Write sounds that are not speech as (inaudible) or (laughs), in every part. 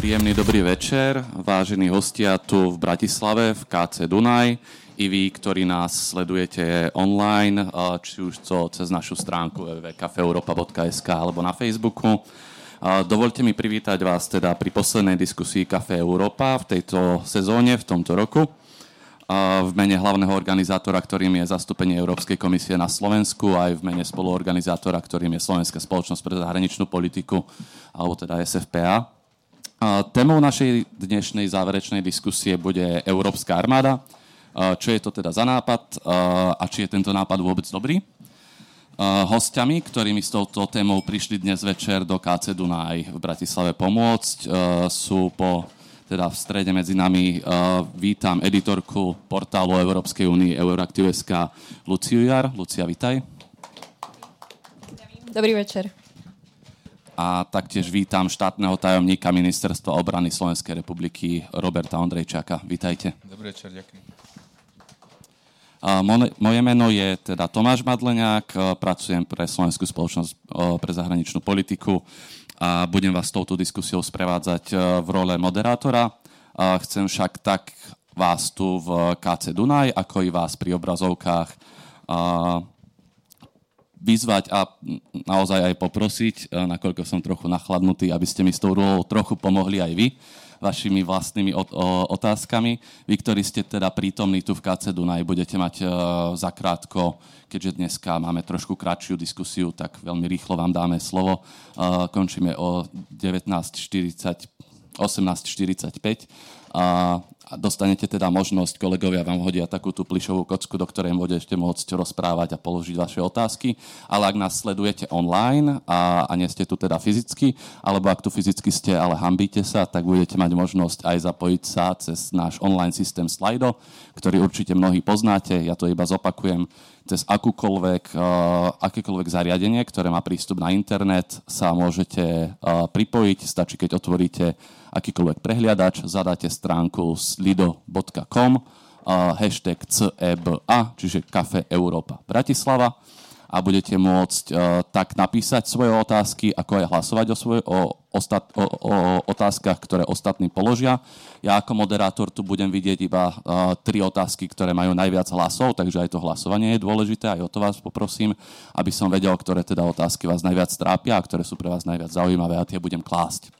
Príjemný dobrý večer, vážení hostia tu v Bratislave v KC Dunaj i vy, ktorí nás sledujete online, či už to cez našu stránku www.cafeeuropa.sk alebo na Facebooku. Dovolte mi privítať vás teda pri poslednej diskusii Café Európa v tejto sezóne, v tomto roku v mene hlavného organizátora, ktorým je zastúpenie Európskej komisie na Slovensku, aj v mene spoluorganizátora, ktorým je Slovenská spoločnosť pre zahraničnú politiku, alebo teda SFPA. Témou našej dnešnej záverečnej diskusie bude Európska armáda. Čo je to teda za nápad a či je tento nápad vôbec dobrý? Hostiami, ktorými s touto témou prišli dnes večer do KC Dunaj v Bratislave pomôcť, sú po teda v strede medzi nami vítam editorku portálu Európskej únie Euraktiv.sk Luciu Jar. Lucia, vitaj. Dobrý večer. A taktiež vítam štátneho tajomníka Ministerstva obrany Slovenskej republiky Roberta Ondrejčáka. Vítajte. Dobrý večer, ďakujem. Moje meno je teda Tomáš Madleniak, uh, pracujem pre Slovenskú spoločnosť uh, pre zahraničnú politiku a budem vás touto diskusiou sprevádzať e, v role moderátora. Chcem však tak vás tu v KC Dunaj, ako i vás pri obrazovkách vyzvať a naozaj aj poprosiť, e, nakoľko som trochu nachladnutý, aby ste mi s tou rolou trochu pomohli aj vy vašimi vlastnými otázkami. Vy, ktorí ste teda prítomní tu v KC Dunaj, budete mať uh, zakrátko, keďže dneska máme trošku kratšiu diskusiu, tak veľmi rýchlo vám dáme slovo. Uh, končíme o 19.40, 18.45. A dostanete teda možnosť, kolegovia vám hodia takú tú plišovú kocku, do ktorej budete môcť rozprávať a položiť vaše otázky. Ale ak nás sledujete online a, a nie ste tu teda fyzicky, alebo ak tu fyzicky ste, ale hambíte sa, tak budete mať možnosť aj zapojiť sa cez náš online systém Slido, ktorý určite mnohí poznáte. Ja to iba zopakujem cez akúkoľvek, uh, akékoľvek zariadenie, ktoré má prístup na internet, sa môžete uh, pripojiť. Stačí, keď otvoríte akýkoľvek prehliadač, zadáte stránku slido.com, uh, hashtag CEBA, čiže Kafe Európa Bratislava a budete môcť uh, tak napísať svoje otázky, ako aj hlasovať o, svoje, o, ostat, o, o otázkach, ktoré ostatní položia. Ja ako moderátor tu budem vidieť iba uh, tri otázky, ktoré majú najviac hlasov, takže aj to hlasovanie je dôležité, aj o to vás poprosím, aby som vedel, ktoré teda otázky vás najviac trápia a ktoré sú pre vás najviac zaujímavé a tie budem klásť.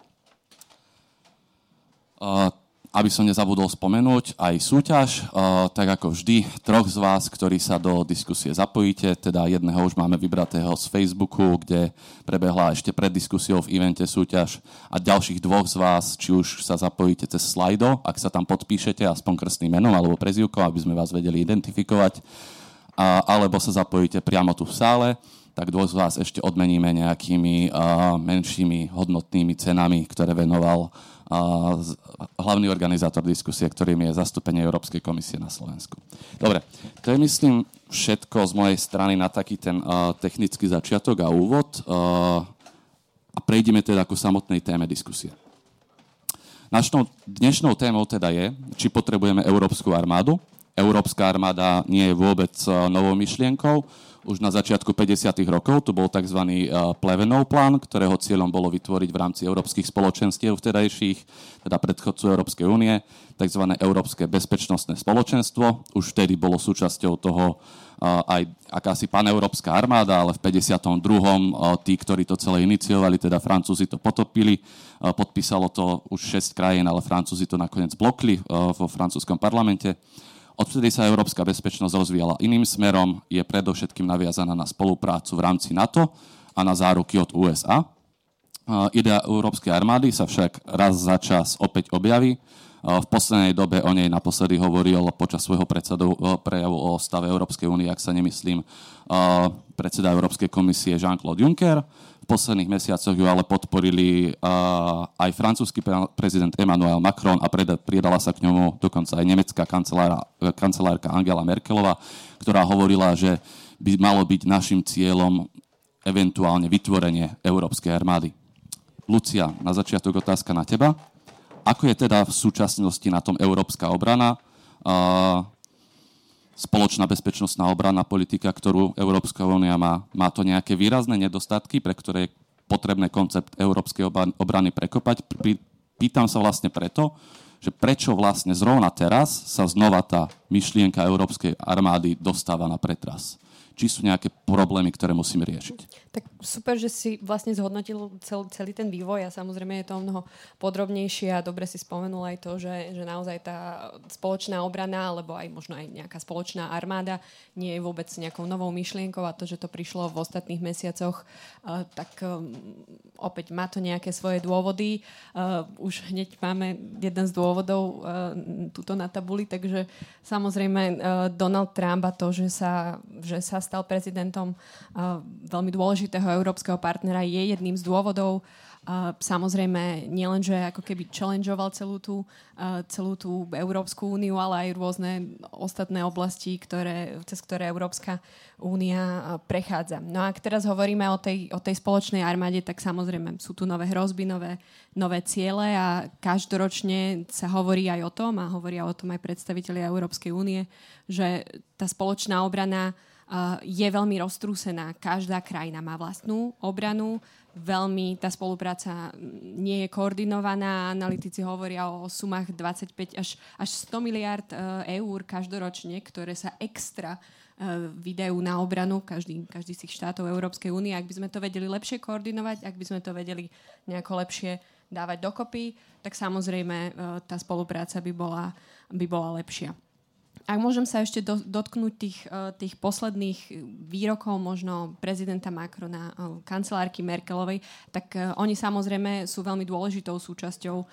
Uh, aby som nezabudol spomenúť, aj súťaž, uh, tak ako vždy, troch z vás, ktorí sa do diskusie zapojíte, teda jedného už máme vybratého z Facebooku, kde prebehla ešte pred diskusiou v evente súťaž a ďalších dvoch z vás, či už sa zapojíte cez Slido, ak sa tam podpíšete aspoň krstným menom alebo prezivkou, aby sme vás vedeli identifikovať, alebo sa zapojíte priamo tu v sále, tak dvoch z vás ešte odmeníme nejakými uh, menšími hodnotnými cenami, ktoré venoval hlavný organizátor diskusie, ktorým je zastúpenie Európskej komisie na Slovensku. Dobre, to je myslím všetko z mojej strany na taký ten technický začiatok a úvod a prejdeme teda ku samotnej téme diskusie. Našou dnešnou témou teda je, či potrebujeme Európsku armádu. Európska armáda nie je vôbec novou myšlienkou, už na začiatku 50. rokov. Tu bol tzv. Eh, Plevenov plán, ktorého cieľom bolo vytvoriť v rámci európskych spoločenstiev vtedajších, teda predchodcu Európskej únie, tzv. Európske bezpečnostné spoločenstvo. Už vtedy bolo súčasťou toho eh, aj akási paneurópska armáda, ale v 52. Eh, tí, ktorí to celé iniciovali, teda Francúzi to potopili. Podpísalo to už 6 krajín, ale Francúzi to nakoniec blokli vo francúzskom parlamente. Odvtedy sa európska bezpečnosť rozvíjala iným smerom, je predovšetkým naviazaná na spoluprácu v rámci NATO a na záruky od USA. Idea európskej armády sa však raz za čas opäť objaví. V poslednej dobe o nej naposledy hovoril počas svojho predsedu, prejavu o stave Európskej únie, ak sa nemyslím, predseda Európskej komisie Jean-Claude Juncker posledných mesiacoch ju ale podporili aj francúzsky prezident Emmanuel Macron a pridala sa k ňomu dokonca aj nemecká kancelárka Angela Merkelová, ktorá hovorila, že by malo byť našim cieľom eventuálne vytvorenie Európskej armády. Lucia, na začiatok otázka na teba. Ako je teda v súčasnosti na tom európska obrana? Spoločná bezpečnostná obranná politika, ktorú Európska únia má. Má to nejaké výrazné nedostatky, pre ktoré je potrebné koncept európskej obrany prekopať, pýtam sa vlastne preto, že prečo vlastne zrovna teraz sa znova tá myšlienka Európskej armády dostáva na pretras či sú nejaké problémy, ktoré musíme riešiť. Tak super, že si vlastne zhodnotil cel, celý ten vývoj a samozrejme je to mnoho podrobnejšie a dobre si spomenul aj to, že, že naozaj tá spoločná obrana alebo aj možno aj nejaká spoločná armáda nie je vôbec nejakou novou myšlienkou a to, že to prišlo v ostatných mesiacoch, uh, tak um, opäť má to nejaké svoje dôvody. Uh, už hneď máme jeden z dôvodov tuto na tabuli, takže samozrejme Donald Trump a to, že sa, že sa stal prezidentom veľmi dôležitého európskeho partnera, je jedným z dôvodov. Samozrejme, nielen, že ako keby challengeoval celú tú, celú tú Európsku úniu, ale aj rôzne ostatné oblasti, ktoré, cez ktoré Európska únia prechádza. No a ak teraz hovoríme o tej, o tej spoločnej armáde, tak samozrejme sú tu nové hrozby, nové, nové ciele a každoročne sa hovorí aj o tom, a hovoria o tom aj predstavitelia Európskej únie, že tá spoločná obrana je veľmi roztrúsená. Každá krajina má vlastnú obranu, veľmi tá spolupráca nie je koordinovaná. Analytici hovoria o sumách 25 až, až 100 miliard e, eur každoročne, ktoré sa extra e, vydajú na obranu každý, každý z tých štátov Európskej únie. Ak by sme to vedeli lepšie koordinovať, ak by sme to vedeli nejako lepšie dávať dokopy, tak samozrejme e, tá spolupráca by bola, by bola lepšia. Ak môžem sa ešte do, dotknúť tých, uh, tých posledných výrokov možno prezidenta Macrona, uh, kancelárky Merkelovej, tak uh, oni samozrejme sú veľmi dôležitou súčasťou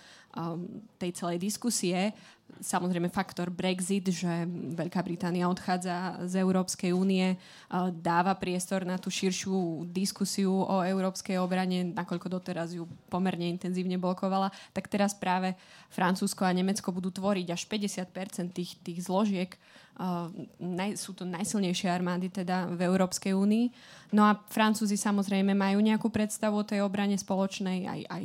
tej celej diskusie samozrejme faktor Brexit, že Veľká Británia odchádza z Európskej únie, dáva priestor na tú širšiu diskusiu o európskej obrane, nakoľko doteraz ju pomerne intenzívne blokovala, tak teraz práve Francúzsko a Nemecko budú tvoriť až 50 tých, tých zložiek. sú to najsilnejšie armády teda v Európskej únii. No a Francúzi samozrejme majú nejakú predstavu o tej obrane spoločnej, aj, aj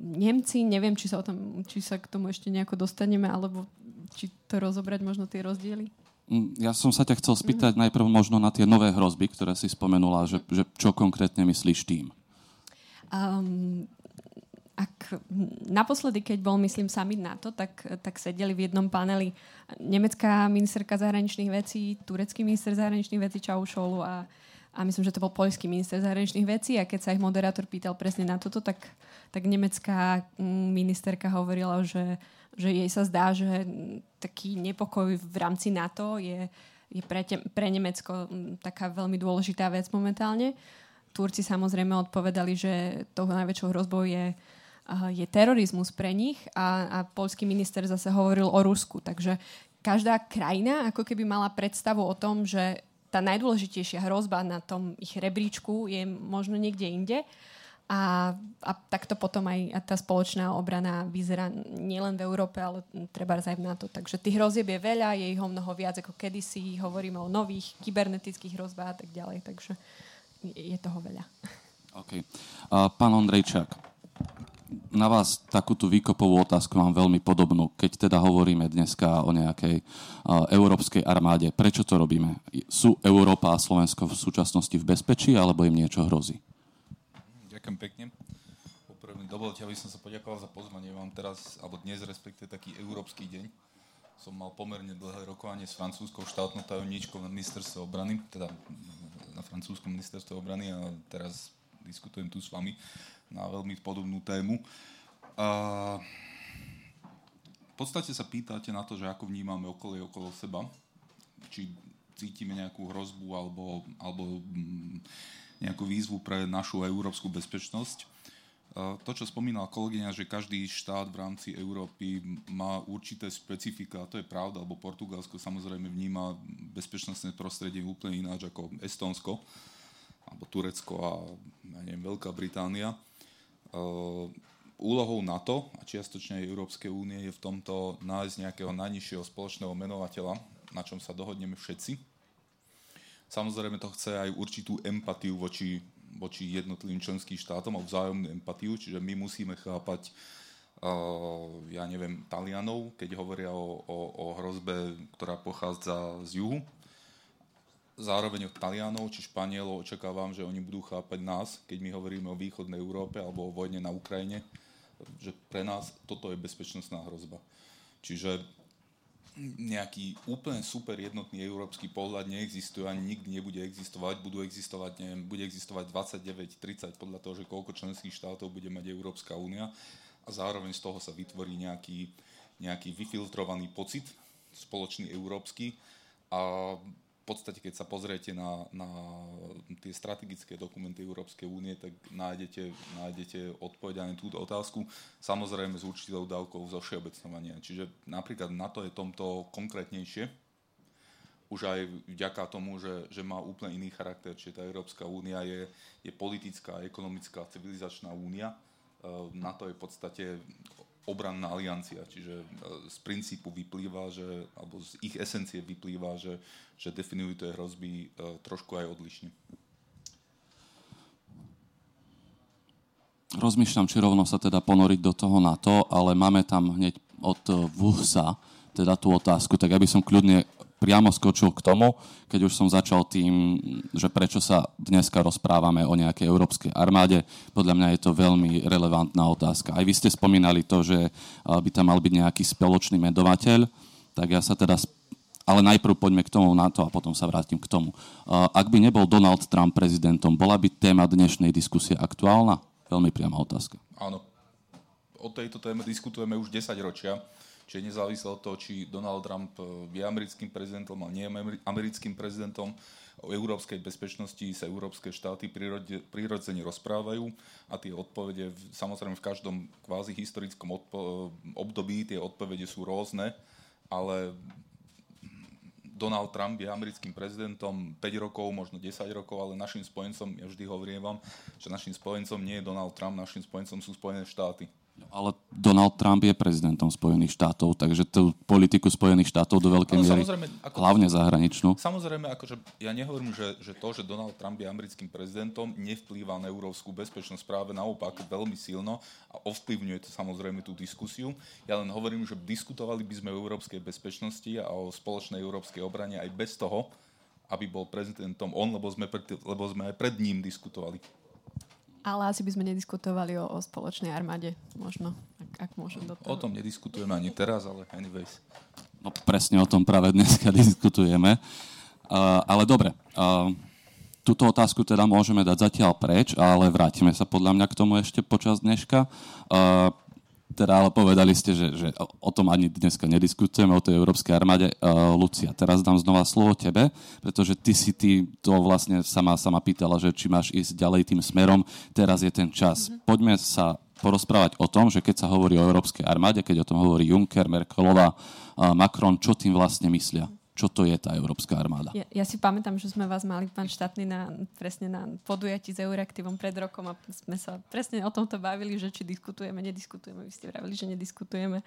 Nemci, neviem, či sa, o tom, či sa k tomu ešte nejako dostaneme, alebo či to rozobrať možno tie rozdiely. Mm, ja som sa ťa chcel spýtať mm-hmm. najprv možno na tie nové hrozby, ktoré si spomenula, že, že čo konkrétne myslíš tým? Um, ak naposledy, keď bol, myslím, summit NATO, tak, tak sedeli v jednom paneli nemecká ministerka zahraničných vecí, turecký minister zahraničných vecí Čaušolu a, a myslím, že to bol poľský minister zahraničných vecí a keď sa ich moderátor pýtal presne na toto, tak, tak nemecká mm, ministerka hovorila, že, že jej sa zdá, že taký nepokoj v rámci NATO je, je pre, te, pre Nemecko mm, taká veľmi dôležitá vec momentálne. Turci samozrejme odpovedali, že toho najväčšou hrozbou je, je terorizmus pre nich a, a polský minister zase hovoril o Rusku. Takže každá krajina ako keby mala predstavu o tom, že tá najdôležitejšia hrozba na tom ich rebríčku je možno niekde inde. A, a takto potom aj tá spoločná obrana vyzerá nielen v Európe, ale treba aj v NATO. Takže tých hrozieb je veľa, je ich o mnoho viac ako kedysi. Hovoríme o nových kybernetických hrozbách a tak ďalej. Takže je, toho veľa. Okay. Uh, pán Ondrejčák, na vás takúto výkopovú otázku mám veľmi podobnú. Keď teda hovoríme dneska o nejakej uh, európskej armáde, prečo to robíme? Sú Európa a Slovensko v súčasnosti v bezpečí, alebo im niečo hrozí? Ďakujem pekne. Poprvé dovolte, aby som sa poďakoval za pozvanie. Mám teraz, alebo dnes respektive taký európsky deň. Som mal pomerne dlhé rokovanie s francúzskou štátnou tajomníčkou na ministerstve obrany, teda na francúzskom ministerstve obrany a teraz diskutujem tu s vami na veľmi podobnú tému. V podstate sa pýtate na to, že ako vnímame okolie okolo seba, či cítime nejakú hrozbu alebo, alebo mm, nejakú výzvu pre našu európsku bezpečnosť. To, čo spomínala kolegyňa, že každý štát v rámci Európy má určité specifika, a to je pravda, lebo Portugalsko samozrejme vníma bezpečnostné prostredie úplne ináč ako Estonsko, alebo Turecko a ja neviem, Veľká Británia. Eh, úlohou NATO a čiastočne aj Európskej únie je v tomto nájsť nejakého najnižšieho spoločného menovateľa, na čom sa dohodneme všetci. Samozrejme to chce aj určitú empatiu voči, voči jednotlivým členským štátom a vzájomnú empatiu, čiže my musíme chápať uh, ja neviem, Talianov, keď hovoria o, o, o hrozbe, ktorá pochádza z juhu, zároveň od Talianov či Španielov očakávam, že oni budú chápať nás, keď my hovoríme o východnej Európe alebo o vojne na Ukrajine že pre nás toto je bezpečnostná hrozba. Čiže nejaký úplne super jednotný európsky pohľad neexistuje ani nikdy nebude existovať. Budú existovať, neviem, bude existovať 29, 30 podľa toho, že koľko členských štátov bude mať Európska únia a zároveň z toho sa vytvorí nejaký, nejaký vyfiltrovaný pocit, spoločný európsky a podstate, keď sa pozriete na, na tie strategické dokumenty Európskej únie, tak nájdete, nájdete odpoveď na túto otázku, samozrejme s určitou dávkou zo všeobecnovania. Čiže napríklad na to je tomto konkrétnejšie, už aj vďaka tomu, že, že má úplne iný charakter, čiže tá Európska únia je, je politická, ekonomická, civilizačná únia. E, na to je v podstate obranná aliancia, čiže e, z princípu vyplýva, že, alebo z ich esencie vyplýva, že, že definujú tie hrozby e, trošku aj odlišne. Rozmýšľam, či rovno sa teda ponoriť do toho NATO, ale máme tam hneď od VUSA teda tú otázku, tak aby som kľudne priamo skočil k tomu, keď už som začal tým, že prečo sa dneska rozprávame o nejakej európskej armáde. Podľa mňa je to veľmi relevantná otázka. Aj vy ste spomínali to, že by tam mal byť nejaký spoločný medovateľ, tak ja sa teda ale najprv poďme k tomu na to a potom sa vrátim k tomu. Ak by nebol Donald Trump prezidentom, bola by téma dnešnej diskusie aktuálna? Veľmi priama otázka. Áno. O tejto téme diskutujeme už 10 ročia. Čiže nezávisle od toho, či Donald Trump eh, je americkým prezidentom a nie je americkým prezidentom, o európskej bezpečnosti sa európske štáty prirodzene rozprávajú a tie odpovede, samozrejme v každom kvázi historickom odpo- období tie odpovede sú rôzne, ale Donald Trump je americkým prezidentom 5 rokov, možno 10 rokov, ale našim spojencom, ja vždy hovorím vám, že našim spojencom nie je Donald Trump, našim spojencom sú Spojené štáty. Ale Donald Trump je prezidentom Spojených štátov, takže tú politiku Spojených štátov do veľkej miery, ako, hlavne zahraničnú. Samozrejme, akože ja nehovorím, že, že to, že Donald Trump je americkým prezidentom, nevplýva na európsku bezpečnosť práve naopak veľmi silno a ovplyvňuje to samozrejme tú diskusiu. Ja len hovorím, že diskutovali by sme o európskej bezpečnosti a o spoločnej európskej obrane aj bez toho, aby bol prezidentom on, lebo sme, pred, lebo sme aj pred ním diskutovali. Ale asi by sme nediskutovali o, o spoločnej armáde, možno, ak, ak môžem do toho. O tom nediskutujeme ani teraz, ale anyways. No presne o tom práve dneska (laughs) diskutujeme. Uh, ale dobre, uh, túto otázku teda môžeme dať zatiaľ preč, ale vrátime sa podľa mňa k tomu ešte počas dneška. Uh, teda ale povedali ste, že, že o tom ani dneska nediskutujeme, o tej európskej armáde. Uh, Lucia, teraz dám znova slovo tebe, pretože ty si ty to vlastne sama, sama pýtala, že či máš ísť ďalej tým smerom. Teraz je ten čas. Mm-hmm. Poďme sa porozprávať o tom, že keď sa hovorí o európskej armáde, keď o tom hovorí Juncker, Merkelová, uh, Macron, čo tým vlastne myslia? Čo to je tá Európska armáda. Ja, ja si pamätám, že sme vás mali, pán štátny, na, presne na podujatí s Euraktivom pred rokom a sme sa presne o tomto bavili, že či diskutujeme, nediskutujeme. Vy ste vravili, že nediskutujeme.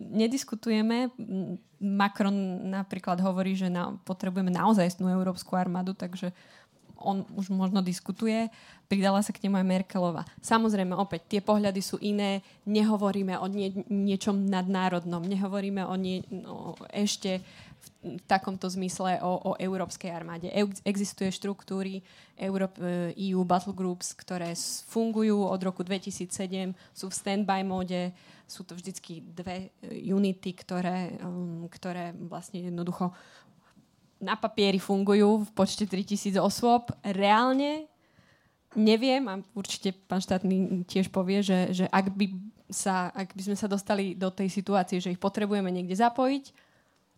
Nediskutujeme. Macron napríklad hovorí, že na, potrebujeme naozaj Európsku armádu, takže on už možno diskutuje, pridala sa k nemu aj Merkelova. Samozrejme, opäť, tie pohľady sú iné, nehovoríme o nie, niečom nadnárodnom, nehovoríme o nie, no, ešte v takomto zmysle o, o európskej armáde. Existuje štruktúry Europe, EU Battle Groups, ktoré fungujú od roku 2007, sú v standby móde, sú to vždycky dve e, unity, ktoré, um, ktoré vlastne jednoducho na papieri fungujú v počte 3000 osôb. Reálne neviem, a určite pán štátny tiež povie, že, že ak, by sa, ak by sme sa dostali do tej situácie, že ich potrebujeme niekde zapojiť,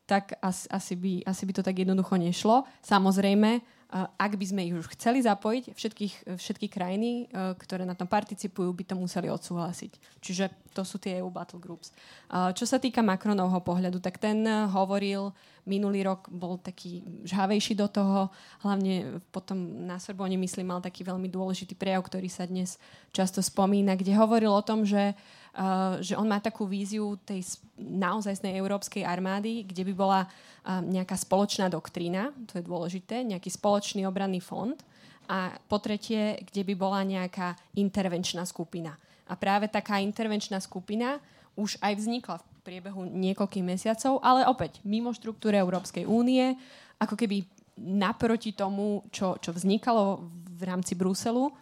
tak asi, asi, by, asi by to tak jednoducho nešlo. Samozrejme, ak by sme ich už chceli zapojiť, všetkých, všetky krajiny, e, ktoré na tom participujú, by to museli odsúhlasiť. Čiže to sú tie EU Battle Groups. Čo sa týka Macronovho pohľadu, tak ten hovoril, minulý rok bol taký žhavejší do toho, hlavne potom na Sorbonne, myslím, mal taký veľmi dôležitý prejav, ktorý sa dnes často spomína, kde hovoril o tom, že že on má takú víziu tej naozajstnej európskej armády, kde by bola uh, nejaká spoločná doktrína, to je dôležité, nejaký spoločný obranný fond a po tretie, kde by bola nejaká intervenčná skupina. A práve taká intervenčná skupina už aj vznikla v priebehu niekoľkých mesiacov, ale opäť mimo štruktúry Európskej únie, ako keby naproti tomu, čo, čo vznikalo v rámci Bruselu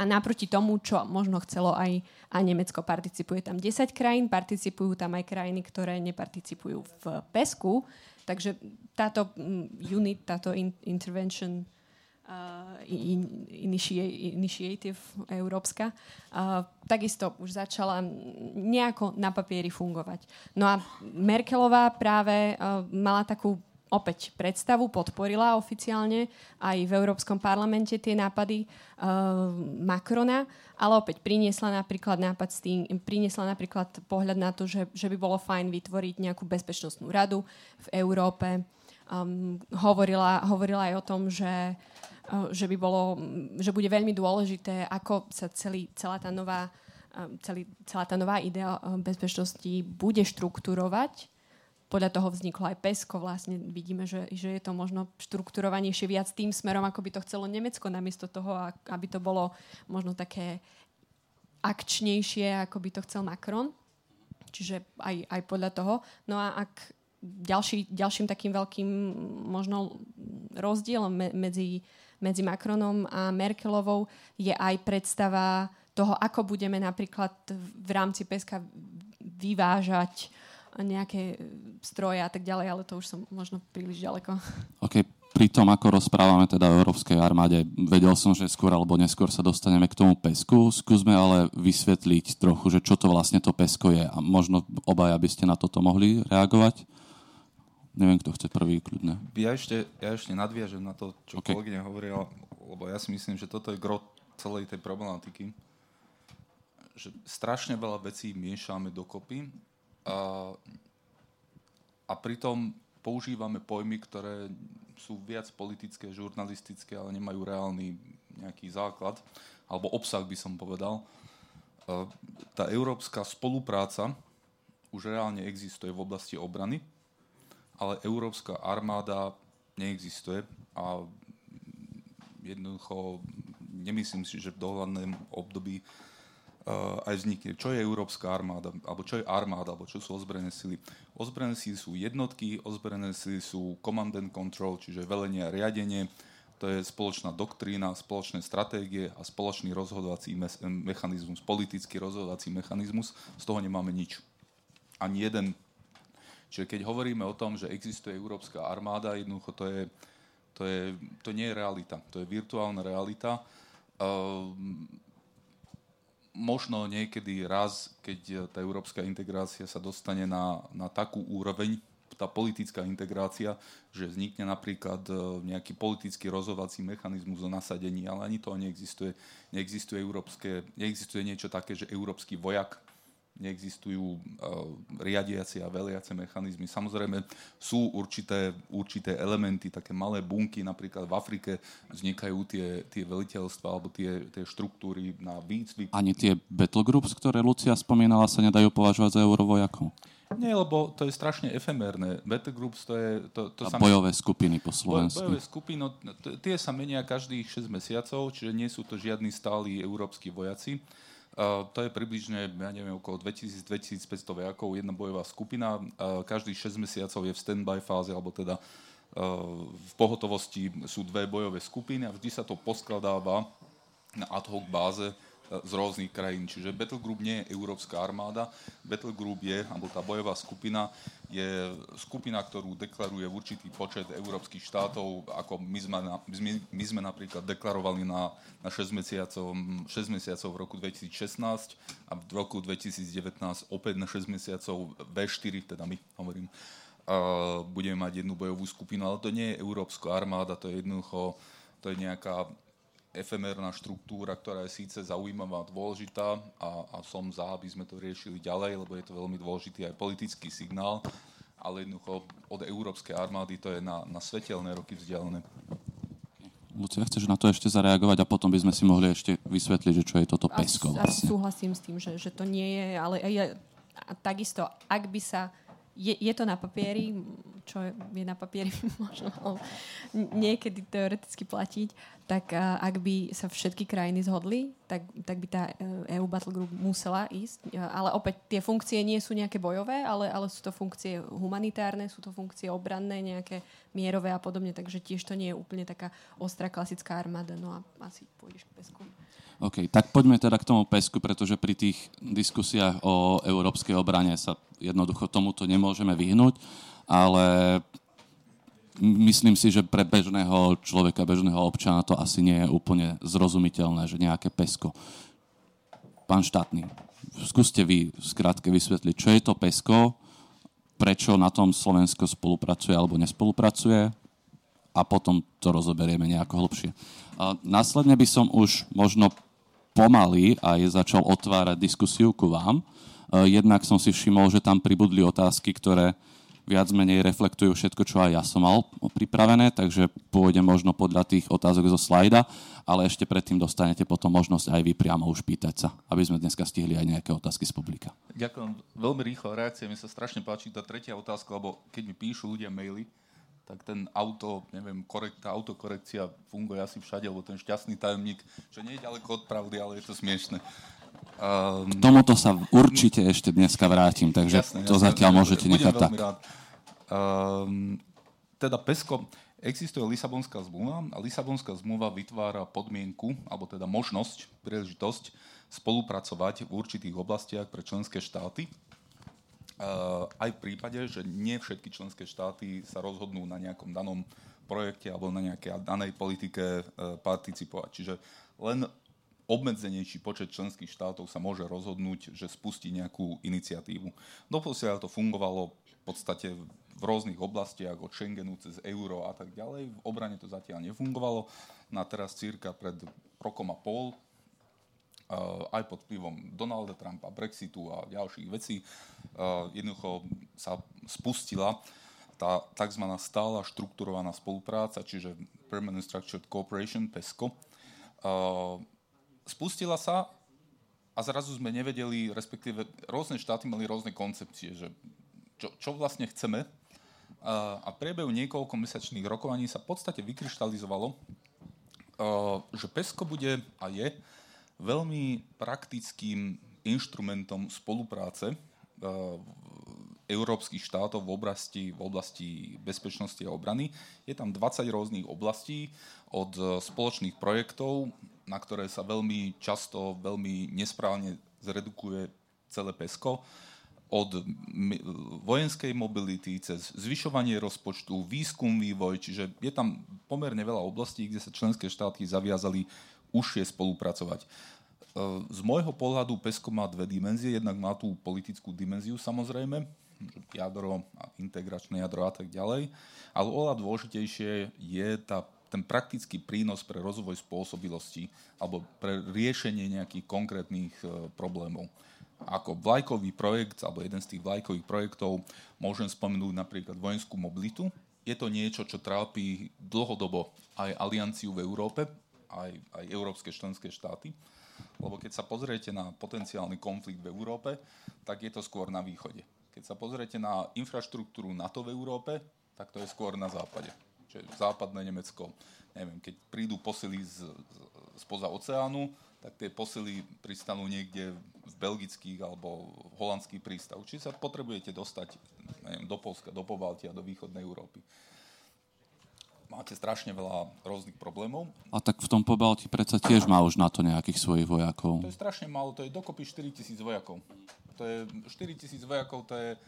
a naproti tomu, čo možno chcelo aj, aj Nemecko, participuje tam 10 krajín, participujú tam aj krajiny, ktoré neparticipujú v PESku, takže táto mm, unit, táto in, intervention uh, in, initiative európska, uh, takisto už začala nejako na papieri fungovať. No a Merkelová práve uh, mala takú opäť predstavu, podporila oficiálne aj v Európskom parlamente tie nápady uh, Macrona, ale opäť priniesla napríklad nápad s tým, priniesla napríklad pohľad na to, že, že by bolo fajn vytvoriť nejakú bezpečnostnú radu v Európe. Um, hovorila, hovorila aj o tom, že, uh, že, by bolo, že bude veľmi dôležité, ako sa celý, celá tá nová celý, celá tá nová idea bezpečnosti bude štruktúrovať podľa toho vzniklo aj PESCO. Vlastne vidíme, že, že je to možno štrukturovanejšie viac tým smerom, ako by to chcelo Nemecko, namiesto toho, aby to bolo možno také akčnejšie, ako by to chcel Macron. Čiže aj, aj podľa toho. No a ak ďalší, ďalším takým veľkým možno rozdielom me, medzi, medzi Macronom a Merkelovou je aj predstava toho, ako budeme napríklad v rámci PESKA vyvážať nejaké stroje a tak ďalej, ale to už som možno príliš ďaleko. OK, pri tom, ako rozprávame teda o Európskej armáde, vedel som, že skôr alebo neskôr sa dostaneme k tomu pesku. Skúsme ale vysvetliť trochu, že čo to vlastne to pesko je a možno obaja by ste na toto mohli reagovať. Neviem, kto chce prvý, kľudne. Ja ešte, ja ešte nadviažem na to, čo okay. kolegyňa hovorila, lebo ja si myslím, že toto je gro celej tej problematiky. Že strašne veľa vecí miešame dokopy a, a pritom používame pojmy, ktoré sú viac politické, žurnalistické, ale nemajú reálny nejaký základ, alebo obsah by som povedal. Tá európska spolupráca už reálne existuje v oblasti obrany, ale európska armáda neexistuje a jednoducho nemyslím si, že v dohľadnom období aj vznikne. Čo je Európska armáda, alebo čo je armáda, alebo čo sú ozbrojené sily. Ozbrojené sily sú jednotky, ozbrojené sily sú command and control, čiže velenie a riadenie, to je spoločná doktrína, spoločné stratégie a spoločný rozhodovací me- mechanizmus, politický rozhodovací mechanizmus. Z toho nemáme nič. Ani jeden. Čiže keď hovoríme o tom, že existuje európska armáda, jednoducho to, je, to, je, to nie je realita. To je virtuálna realita. Uh, možno niekedy raz, keď eh, tá európska integrácia sa dostane na, na takú úroveň, tá politická integrácia, že vznikne napríklad eh, nejaký politický rozhovací mechanizmus o nasadení, ale ani to neexistuje. Neexistuje, európske, neexistuje niečo také, že európsky vojak neexistujú uh, riadiace a veliace mechanizmy. Samozrejme sú určité, určité elementy, také malé bunky, napríklad v Afrike vznikajú tie, tie veliteľstva alebo tie, tie štruktúry na výcvik. Ani tie battlegroups, ktoré Lucia spomínala, sa nedajú považovať za eurovojakov? Nie, lebo to je strašne efemérne. Battlegroups to je... To, to a sa bojové skupiny po Slovensku. Bojové skupiny, no, tie sa menia každých 6 mesiacov, čiže nie sú to žiadni stáli európsky vojaci. To je približne, ja neviem, okolo 2000-2500 vojakov, jedna bojová skupina. Každých 6 mesiacov je v stand-by fáze, alebo teda uh, v pohotovosti sú dve bojové skupiny a vždy sa to poskladáva na ad hoc báze z rôznych krajín. Čiže Battle nie je európska armáda. Battle je, alebo tá bojová skupina, je skupina, ktorú deklaruje určitý počet európskych štátov, ako my sme, na, my, my sme napríklad deklarovali na, na 6, mesiacov, 6 mesiacov v roku 2016 a v roku 2019 opäť na 6 mesiacov V4, teda my hovorím, uh, budeme mať jednu bojovú skupinu, ale to nie je európska armáda, to je jednoducho to je nejaká efemérna štruktúra, ktorá je síce zaujímavá a dôležitá a, a som za, aby sme to riešili ďalej, lebo je to veľmi dôležitý aj politický signál, ale jednoducho od európskej armády to je na, na svetelné roky vzdialené. Lucia, chceš na to ešte zareagovať a potom by sme si mohli ešte vysvetliť, že čo je toto PESCO vlastne. A súhlasím s tým, že, že to nie je, ale ja, takisto, ak by sa, je, je to na papieri, čo je na papieri (laughs) možno niekedy teoreticky platiť, tak ak by sa všetky krajiny zhodli, tak, tak by tá EU Battle Group musela ísť. Ale opäť tie funkcie nie sú nejaké bojové, ale, ale sú to funkcie humanitárne, sú to funkcie obranné, nejaké mierové a podobne, takže tiež to nie je úplne taká ostrá klasická armáda. No a asi pôjdeš k pesku. OK, tak poďme teda k tomu pesku, pretože pri tých diskusiách o európskej obrane sa jednoducho tomuto nemôžeme vyhnúť, ale myslím si, že pre bežného človeka, bežného občana to asi nie je úplne zrozumiteľné, že nejaké pesko. Pán štátny, skúste vy skrátke vysvetliť, čo je to pesko, prečo na tom Slovensko spolupracuje alebo nespolupracuje a potom to rozoberieme nejako hlbšie. A následne by som už možno pomaly aj začal otvárať diskusiu ku vám. Jednak som si všimol, že tam pribudli otázky, ktoré viac menej reflektujú všetko, čo aj ja som mal pripravené, takže pôjde možno podľa tých otázok zo slajda, ale ešte predtým dostanete potom možnosť aj vy priamo už pýtať sa, aby sme dneska stihli aj nejaké otázky z publika. Ďakujem. Veľmi rýchla reakcia. Mi sa strašne páči tá tretia otázka, lebo keď mi píšu ľudia maily, tak ten auto, neviem, korekt, tá autokorekcia funguje asi všade, lebo ten šťastný tajomník, že nie je ďaleko od pravdy, ale je to smiešne. Um, K tomuto sa určite ešte dneska vrátim, takže jasne, to jasne, zatiaľ môžete nechať tak. Rád. Um, teda PESCO, existuje Lisabonská zmluva a Lisabonská zmluva vytvára podmienku, alebo teda možnosť, príležitosť spolupracovať v určitých oblastiach pre členské štáty. Aj v prípade, že nie všetky členské štáty sa rozhodnú na nejakom danom projekte alebo na nejakej danej politike uh, participovať. Čiže len obmedzenejší počet členských štátov sa môže rozhodnúť, že spustí nejakú iniciatívu. Doposiaľ to fungovalo v podstate v rôznych oblastiach, od Schengenu cez euro a tak ďalej. V obrane to zatiaľ nefungovalo. Na teraz cirka pred rokom a pol aj pod vplyvom Donalda Trumpa, Brexitu a ďalších vecí, jednoducho sa spustila tá tzv. stála štrukturovaná spolupráca, čiže Permanent Structured Cooperation, PESCO, spustila sa a zrazu sme nevedeli, respektíve rôzne štáty mali rôzne koncepcie, že čo, čo vlastne chceme. A v priebehu niekoľko mesačných rokovaní sa v podstate vykryštalizovalo, že PESCO bude a je veľmi praktickým inštrumentom spolupráce európskych štátov v oblasti, v oblasti bezpečnosti a obrany. Je tam 20 rôznych oblastí od spoločných projektov na ktoré sa veľmi často, veľmi nesprávne zredukuje celé PESCO, od vojenskej mobility cez zvyšovanie rozpočtu, výskum, vývoj, čiže je tam pomerne veľa oblastí, kde sa členské štáty zaviazali užšie spolupracovať. E, z môjho pohľadu PESCO má dve dimenzie. Jednak má tú politickú dimenziu samozrejme, jadro, integračné jadro a tak ďalej, ale oveľa dôležitejšie je tá ten praktický prínos pre rozvoj spôsobilosti alebo pre riešenie nejakých konkrétnych e, problémov. Ako vlajkový projekt, alebo jeden z tých vlajkových projektov, môžem spomenúť napríklad vojenskú mobilitu. Je to niečo, čo trápi dlhodobo aj alianciu v Európe, aj, aj európske členské štáty. Lebo keď sa pozriete na potenciálny konflikt v Európe, tak je to skôr na východe. Keď sa pozriete na infraštruktúru NATO v Európe, tak to je skôr na západe čiže západné Nemecko, neviem, keď prídu posily z, spoza oceánu, tak tie posily pristanú niekde v belgických alebo v holandských prístav. Čiže sa potrebujete dostať neviem, do Polska, do Pobaltia, do východnej Európy. Máte strašne veľa rôznych problémov. A tak v tom Pobalti predsa tiež má už na to nejakých svojich vojakov. To je strašne málo, to je dokopy 4 tisíc vojakov. To je 4 tisíc vojakov, to je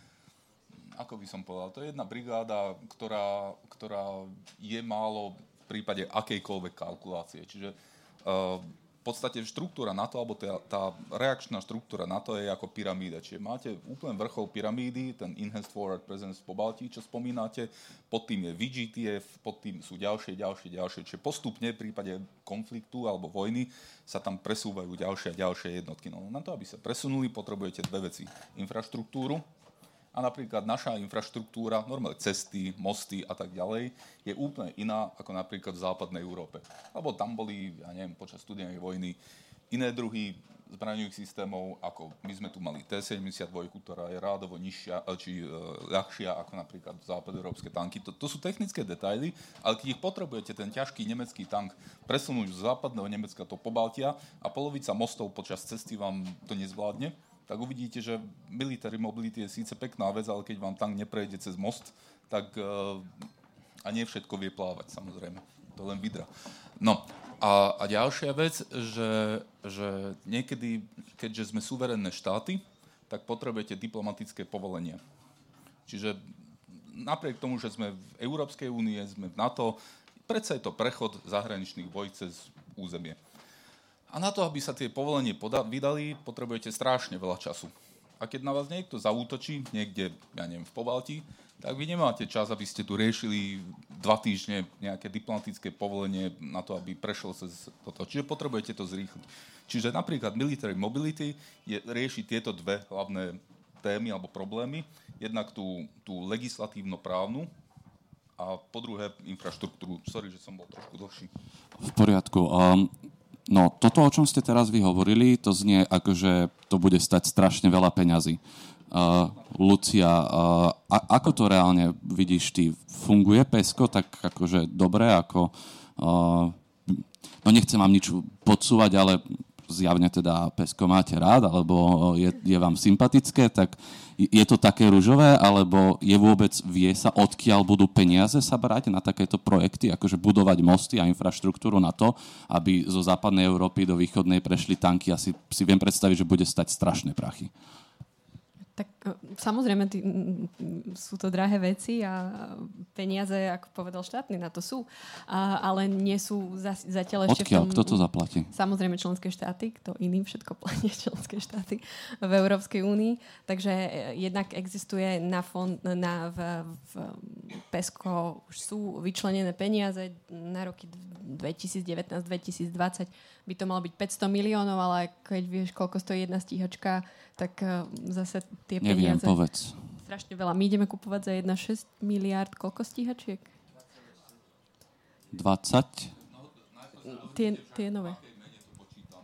ako by som povedal, to je jedna brigáda, ktorá, ktorá je málo v prípade akejkoľvek kalkulácie. Čiže uh, v podstate štruktúra NATO, alebo tá, tá reakčná štruktúra NATO je ako pyramída. Čiže máte úplne vrchol pyramídy, ten Enhanced Forward Presence po Baltii, čo spomínate, pod tým je VGTF, pod tým sú ďalšie, ďalšie, ďalšie. Čiže postupne v prípade konfliktu alebo vojny sa tam presúvajú ďalšie a ďalšie jednotky. No na to, aby sa presunuli, potrebujete dve veci. Infraštruktúru, a napríklad naša infraštruktúra, normálne cesty, mosty a tak ďalej, je úplne iná ako napríklad v západnej Európe. Lebo tam boli, ja neviem, počas studenej vojny iné druhy zbraňových systémov, ako my sme tu mali T-72, ktorá je rádovo nižšia, e, či e, ľahšia ako napríklad západoeurópske tanky. To, to sú technické detaily, ale keď ich potrebujete, ten ťažký nemecký tank presunúť z západného Nemecka do Pobaltia a polovica mostov počas cesty vám to nezvládne, tak uvidíte, že military mobility je síce pekná vec, ale keď vám tank neprejde cez most, tak e, a nie všetko vie plávať, samozrejme. To len vydra. No, a, a ďalšia vec, že, že niekedy, keďže sme suverénne štáty, tak potrebujete diplomatické povolenie. Čiže napriek tomu, že sme v Európskej únie, sme v NATO, predsa je to prechod zahraničných vojsk cez územie. A na to, aby sa tie povolenie poda- vydali, potrebujete strašne veľa času. A keď na vás niekto zaútočí niekde, ja neviem, v Pobalti, tak vy nemáte čas, aby ste tu riešili dva týždne nejaké diplomatické povolenie na to, aby prešiel cez toto. Čiže potrebujete to zrýchliť. Čiže napríklad military mobility je riešiť tieto dve hlavné témy alebo problémy. Jednak tú, tú legislatívno-právnu a po druhé infraštruktúru. Sorry, že som bol trošku dlhší. V poriadku. Um, no, toto, o čom ste teraz vy hovorili, to znie ako, že to bude stať strašne veľa peňazí. Uh, Lucia, uh, a, ako to reálne vidíš ty? Funguje PESCO tak akože dobre, ako... Uh, no nechcem vám nič podsúvať, ale zjavne teda PESCO máte rád, alebo je, je vám sympatické, tak je to také ružové, alebo je vôbec, vie sa, odkiaľ budú peniaze sa brať na takéto projekty, akože budovať mosty a infraštruktúru na to, aby zo západnej Európy do východnej prešli tanky. Asi si viem predstaviť, že bude stať strašné prachy. Tak e, samozrejme, tý, sú to drahé veci a peniaze, ako povedal štátny, na to sú. A, ale nie sú za, zatiaľ ešte... Odkiaľ? Kto to zaplatí? Samozrejme členské štáty, kto iným všetko platí (laughs) členské štáty v Európskej únii. Takže e, jednak existuje na, fond, na v, v PESCO už sú vyčlenené peniaze na roky 2019-2020 by to malo byť 500 miliónov, ale keď vieš, koľko stojí jedna stíhačka, tak uh, zase tie Neviem, peniaze... povedz. Strašne veľa. My ideme kupovať za 1,6 miliard koľko stíhačiek? 20? Tie, tie nové.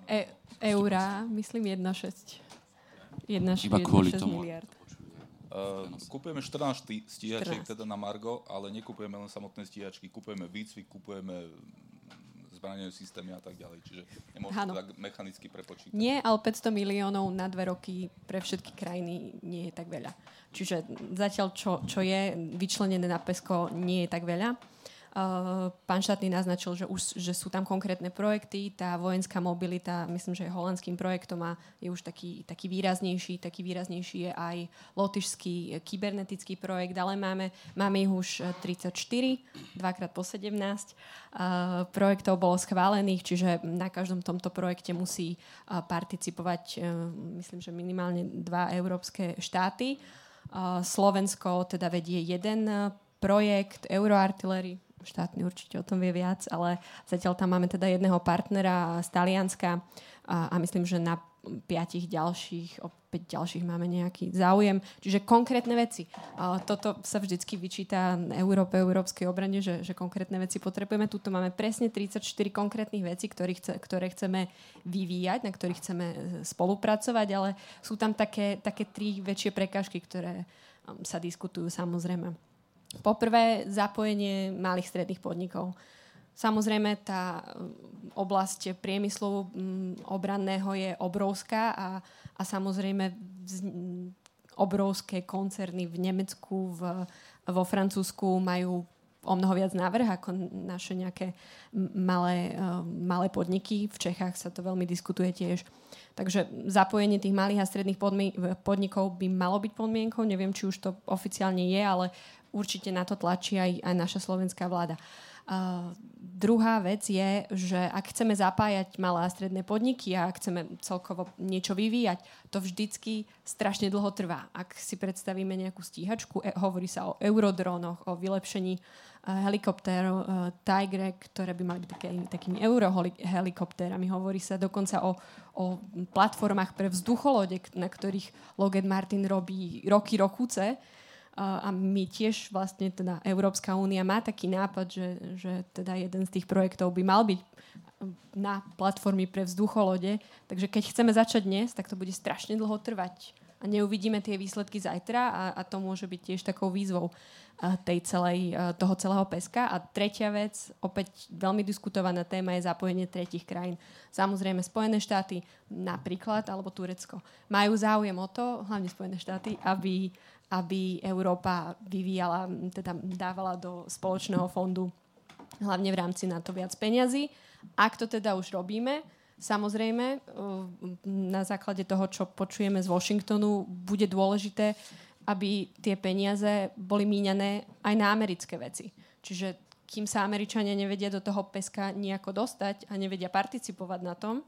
E, eurá, myslím 1,6. 1,6 Iba kvôli tomu. miliard. Uh, kupujeme 14 stíhačiek 14. teda na Margo, ale nekupujeme len samotné stíhačky, kupujeme výcvik, kupujeme zbranie systémy a tak ďalej. Čiže nemôžete to tak mechanicky prepočítať. Nie, ale 500 miliónov na dve roky pre všetky krajiny nie je tak veľa. Čiže zatiaľ, čo, čo je vyčlenené na PESCO, nie je tak veľa. Uh, pán štátny naznačil, že, už, že sú tam konkrétne projekty, tá vojenská mobilita, myslím, že je holandským projektom a je už taký, taký výraznejší, taký výraznejší je aj lotyšský kybernetický projekt, ale máme, máme ich už 34, dvakrát po 17. Uh, projektov bolo schválených, čiže na každom tomto projekte musí participovať, myslím, že minimálne dva európske štáty. Slovensko teda vedie jeden projekt Euroartillery, štátny určite o tom vie viac, ale zatiaľ tam máme teda jedného partnera z Talianska a, a myslím, že na piatich ďalších, opäť ďalších máme nejaký záujem. Čiže konkrétne veci. Toto sa vždycky vyčíta Európe, Európskej obrane, že, že konkrétne veci potrebujeme. Tuto máme presne 34 konkrétnych vecí, ktoré, chce, ktoré chceme vyvíjať, na ktorých chceme e, spolupracovať, ale sú tam také, také tri väčšie prekážky, ktoré um, sa diskutujú samozrejme. Poprvé, zapojenie malých stredných podnikov. Samozrejme, tá mm, oblasť priemyslu mm, obranného je obrovská a, a samozrejme obrovské koncerny v Nemecku, v, vo Francúzsku majú o mnoho viac návrh ako naše nejaké malé, uh, malé podniky. V Čechách sa to veľmi diskutuje tiež. Takže zapojenie tých malých a stredných podnikov by malo byť podmienkou. Neviem, či už to oficiálne je, ale určite na to tlačí aj, aj naša slovenská vláda. Uh, druhá vec je, že ak chceme zapájať malé a stredné podniky a ak chceme celkovo niečo vyvíjať, to vždycky strašne dlho trvá. Ak si predstavíme nejakú stíhačku, e, hovorí sa o eurodrónoch, o vylepšení uh, helikoptérov uh, Tigre, ktoré by mali byť takými, takými eurohelikoptérami. Hovorí sa dokonca o, o platformách pre vzducholode, na ktorých Lockheed Martin robí roky, rokuce a my tiež vlastne teda Európska únia má taký nápad, že, že teda jeden z tých projektov by mal byť na platformy pre vzducholode. Takže keď chceme začať dnes, tak to bude strašne dlho trvať a neuvidíme tie výsledky zajtra a, a to môže byť tiež takou výzvou tej celej, toho celého peska. A tretia vec, opäť veľmi diskutovaná téma je zapojenie tretich krajín. Samozrejme Spojené štáty napríklad, alebo Turecko, majú záujem o to, hlavne Spojené štáty, aby, aby Európa vyvíjala, teda dávala do spoločného fondu hlavne v rámci NATO viac peňazí. Ak to teda už robíme, samozrejme na základe toho, čo počujeme z Washingtonu, bude dôležité aby tie peniaze boli míňané aj na americké veci. Čiže kým sa Američania nevedia do toho peska nejako dostať a nevedia participovať na tom,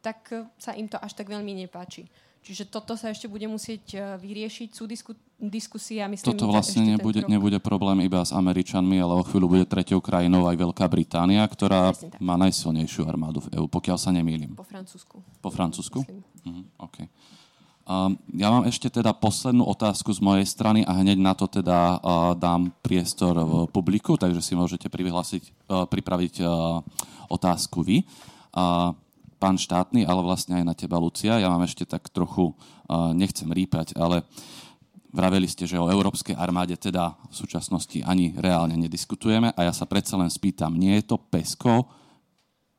tak e, sa im to až tak veľmi nepáči. Čiže toto sa ešte bude musieť e, vyriešiť. Sú disku, diskusie a myslím, Toto vlastne nebude, nebude problém iba s Američanmi, ale o chvíľu bude tretiou krajinou aj Veľká Británia, ktorá má najsilnejšiu armádu v EÚ, pokiaľ sa nemýlim. Po Francúzsku. Po Francúzsku? Mhm, okay. Ja mám ešte teda poslednú otázku z mojej strany a hneď na to teda dám priestor v publiku, takže si môžete pripraviť otázku vy. Pán štátny, ale vlastne aj na teba, Lucia. Ja mám ešte tak trochu, nechcem rýpať, ale vraveli ste, že o európskej armáde teda v súčasnosti ani reálne nediskutujeme a ja sa predsa len spýtam, nie je to PESCO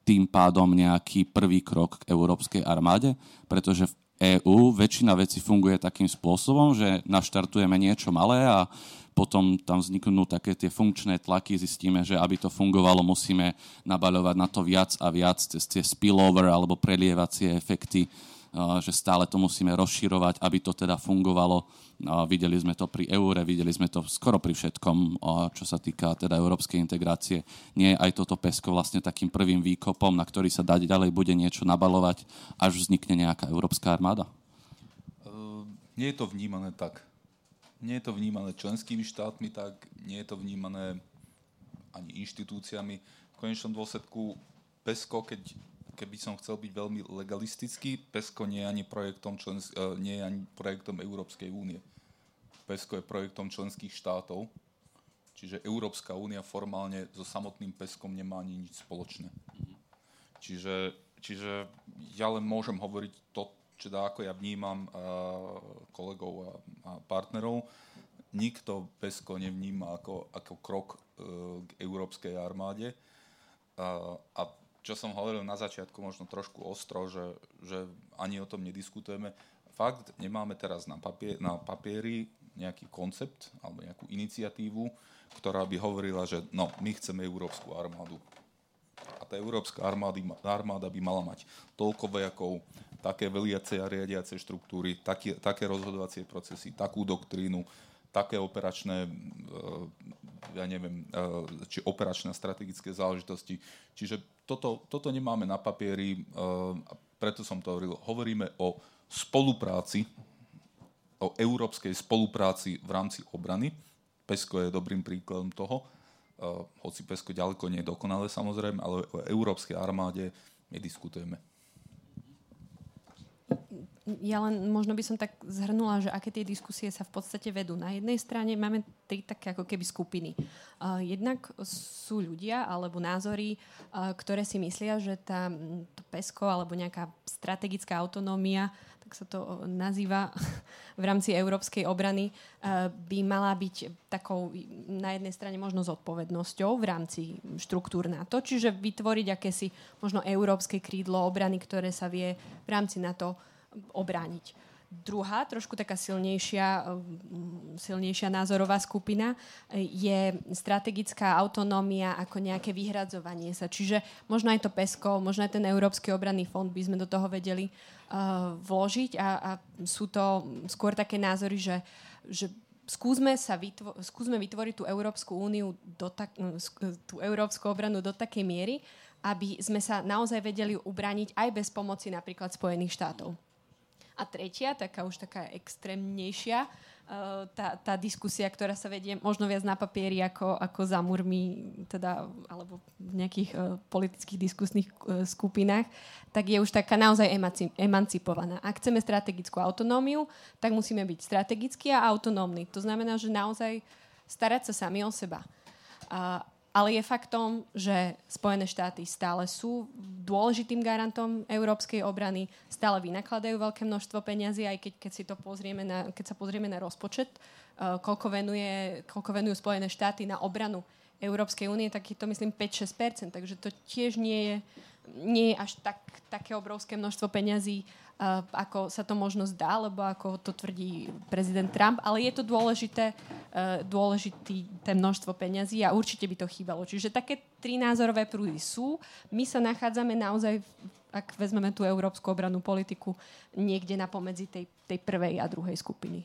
tým pádom nejaký prvý krok k európskej armáde? Pretože v EÚ väčšina vecí funguje takým spôsobom, že naštartujeme niečo malé a potom tam vzniknú také tie funkčné tlaky, zistíme, že aby to fungovalo, musíme nabaľovať na to viac a viac cez tie spillover alebo prelievacie efekty že stále to musíme rozširovať, aby to teda fungovalo. Videli sme to pri eure, videli sme to skoro pri všetkom, čo sa týka teda európskej integrácie. Nie je aj toto pesko vlastne takým prvým výkopom, na ktorý sa dať ďalej bude niečo nabalovať, až vznikne nejaká európska armáda? Ehm, nie je to vnímané tak. Nie je to vnímané členskými štátmi tak, nie je to vnímané ani inštitúciami. V konečnom dôsledku PESCO, keď keby som chcel byť veľmi legalistický, PESCO nie je ani projektom, člens- e, nie je ani projektom Európskej únie. PESCO je projektom členských štátov, čiže Európska únia formálne so samotným PESCom nemá ani nič spoločné. Čiže, čiže ja len môžem hovoriť to, dá, ako ja vnímam uh, kolegov a, partnerov. Nikto PESCO nevníma ako, ako krok uh, k európskej armáde. A čo som hovoril na začiatku, možno trošku ostro, že, že ani o tom nediskutujeme. Fakt, nemáme teraz na, papier, na papieri nejaký koncept alebo nejakú iniciatívu, ktorá by hovorila, že no, my chceme európsku armádu. A tá európska armády, armáda by mala mať toľko vojakov, také veliace a riadiace štruktúry, také, také rozhodovacie procesy, takú doktrínu, také operačné, eh, ja neviem, eh, či operačné strategické záležitosti. Čiže toto, toto nemáme na papieri, a preto som to hovoril. Hovoríme o spolupráci, o európskej spolupráci v rámci obrany. PESCO je dobrým príkladom toho, hoci PESCO ďaleko nie je dokonalé samozrejme, ale o európskej armáde nediskutujeme ja len možno by som tak zhrnula, že aké tie diskusie sa v podstate vedú. Na jednej strane máme tri také ako keby skupiny. Uh, jednak sú ľudia alebo názory, uh, ktoré si myslia, že tá, to PESCO alebo nejaká strategická autonómia, tak sa to nazýva (laughs) v rámci európskej obrany, uh, by mala byť takou na jednej strane možno zodpovednosťou v rámci štruktúr NATO, čiže vytvoriť akési možno európske krídlo obrany, ktoré sa vie v rámci NATO obrániť. Druhá, trošku taká silnejšia, mm, silnejšia názorová skupina je strategická autonómia ako nejaké vyhradzovanie sa. Čiže možno aj to PESCO, možno aj ten Európsky obranný fond by sme do toho vedeli uh, vložiť a, a sú to skôr také názory, že, že skúsme, sa vytvo- skúsme vytvoriť tú Európsku úniu, do tak, tú Európsku obranu do takej miery, aby sme sa naozaj vedeli ubrániť aj bez pomoci napríklad Spojených štátov. A tretia, taká už taká extrémnejšia, uh, tá, tá diskusia, ktorá sa vedie možno viac na papieri ako, ako za murmi, teda, alebo v nejakých uh, politických diskusných uh, skupinách, tak je už taká naozaj emanci- emancipovaná. Ak chceme strategickú autonómiu, tak musíme byť strategickí a autonómni. To znamená, že naozaj starať sa sami o seba. A ale je faktom, že Spojené štáty stále sú dôležitým garantom európskej obrany, stále vynakladajú veľké množstvo peňazí, aj keď, keď, si to pozrieme na, keď sa pozrieme na rozpočet, uh, koľko, venuje, koľko venujú Spojené štáty na obranu Európskej únie, tak je to myslím 5-6%, takže to tiež nie je, nie je až tak, také obrovské množstvo peňazí, ako sa to možno zdá, lebo ako to tvrdí prezident Trump, ale je to dôležité, uh, dôležitý ten množstvo peňazí a určite by to chýbalo. Čiže také tri názorové prúdy sú. My sa nachádzame naozaj, ak vezmeme tú európsku obranú politiku, niekde na pomedzi tej, tej prvej a druhej skupiny.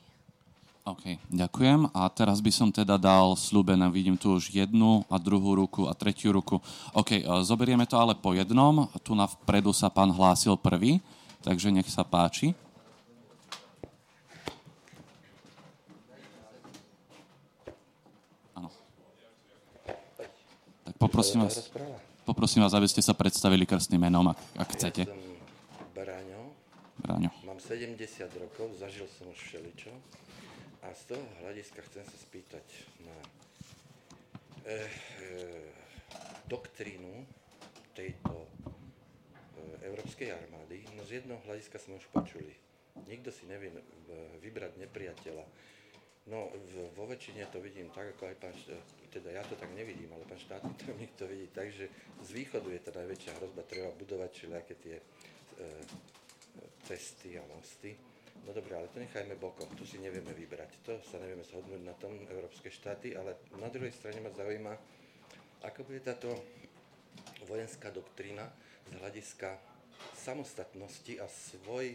OK, ďakujem. A teraz by som teda dal slúbené, vidím tu už jednu a druhú ruku a tretiu ruku. OK, zoberieme to ale po jednom. Tu na vpredu sa pán hlásil prvý, takže nech sa páči. Áno. Tak poprosím vás, poprosím vás, aby ste sa predstavili krstným menom, ak, ak chcete. Ja som Braňo, Bráňo. mám 70 rokov, zažil som už všeličo. A z toho hľadiska chcem sa spýtať na e, e, doktrínu tejto európskej armády. No z jednoho hľadiska sme už počuli. Nikto si nevie e, vybrať nepriateľa. No v, vo väčšine to vidím tak, ako aj pán, teda ja to tak nevidím, ale pán štátny tajomník to (laughs) vidí tak, z východu je tá najväčšia hrozba, treba budovať všelijaké tie e, cesty a mosty. No dobre, ale to nechajme bokom, tu si nevieme vybrať. To sa nevieme shodnúť na tom európske štáty, ale na druhej strane ma zaujíma, ako bude táto vojenská doktrína z hľadiska samostatnosti a svoj,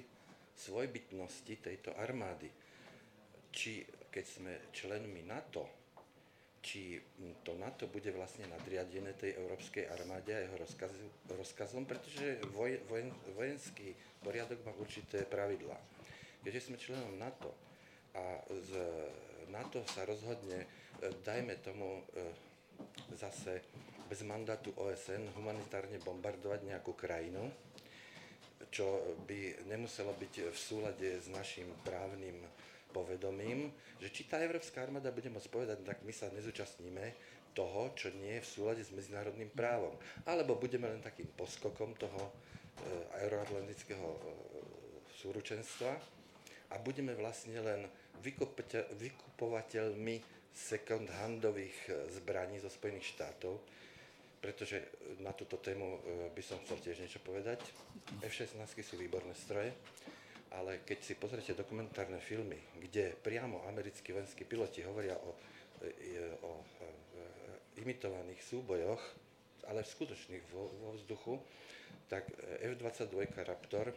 svojbytnosti tejto armády. Či keď sme členmi NATO, či to NATO bude vlastne nadriadené tej európskej armáde a jeho rozkazu, rozkazom, pretože voj, vojen, vojenský poriadok má určité pravidlá keďže sme členom NATO a z NATO sa rozhodne, e, dajme tomu e, zase bez mandátu OSN humanitárne bombardovať nejakú krajinu, čo by nemuselo byť v súlade s našim právnym povedomím, že či tá Európska armáda bude môcť povedať, tak my sa nezúčastníme toho, čo nie je v súlade s medzinárodným právom. Alebo budeme len takým poskokom toho e, euroatlantického súručenstva, a budeme vlastne len vykupovateľmi second-handových e, zbraní zo Spojených štátov, pretože na túto tému e, by som chcel tiež niečo povedať. F-16 sú výborné stroje, ale keď si pozriete dokumentárne filmy, kde priamo americkí vojenskí piloti hovoria o, e, o imitovaných súbojoch, ale v skutočných vo, vo vzduchu, tak F-22 Raptor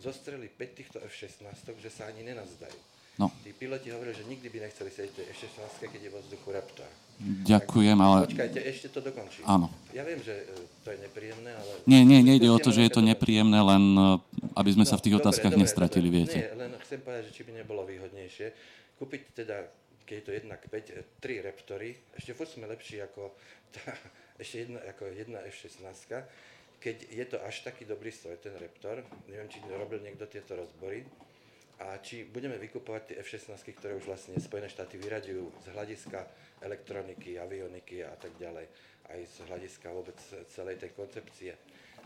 zostreli 5 týchto F-16, že sa ani nenazdajú. No. Tí piloti hovorili, že nikdy by nechceli sedieť v F-16, keď je vo vzduchu Raptor. Ďakujem, ale... Počkajte, ešte to dokončím. Áno. Ja viem, že e, to je nepríjemné, ale... Nie, nie, nejde o to, že je to nepríjemné, len e, aby sme no, sa v tých dobre, otázkach dobre, nestratili, dobre. viete. Nie, len chcem povedať, že či by nebolo výhodnejšie kúpiť teda, keď je to 1 k 5, 3 Raptory, ešte furt sme lepší ako tá, ešte jedna, ako jedna F-16, keď je to až taký dobrý stroj, ten Raptor, neviem, či robil niekto tieto rozbory, a či budeme vykupovať tie F-16, ktoré už vlastne Spojené štáty vyraďujú z hľadiska elektroniky, avioniky a tak ďalej, aj z hľadiska vôbec celej tej koncepcie.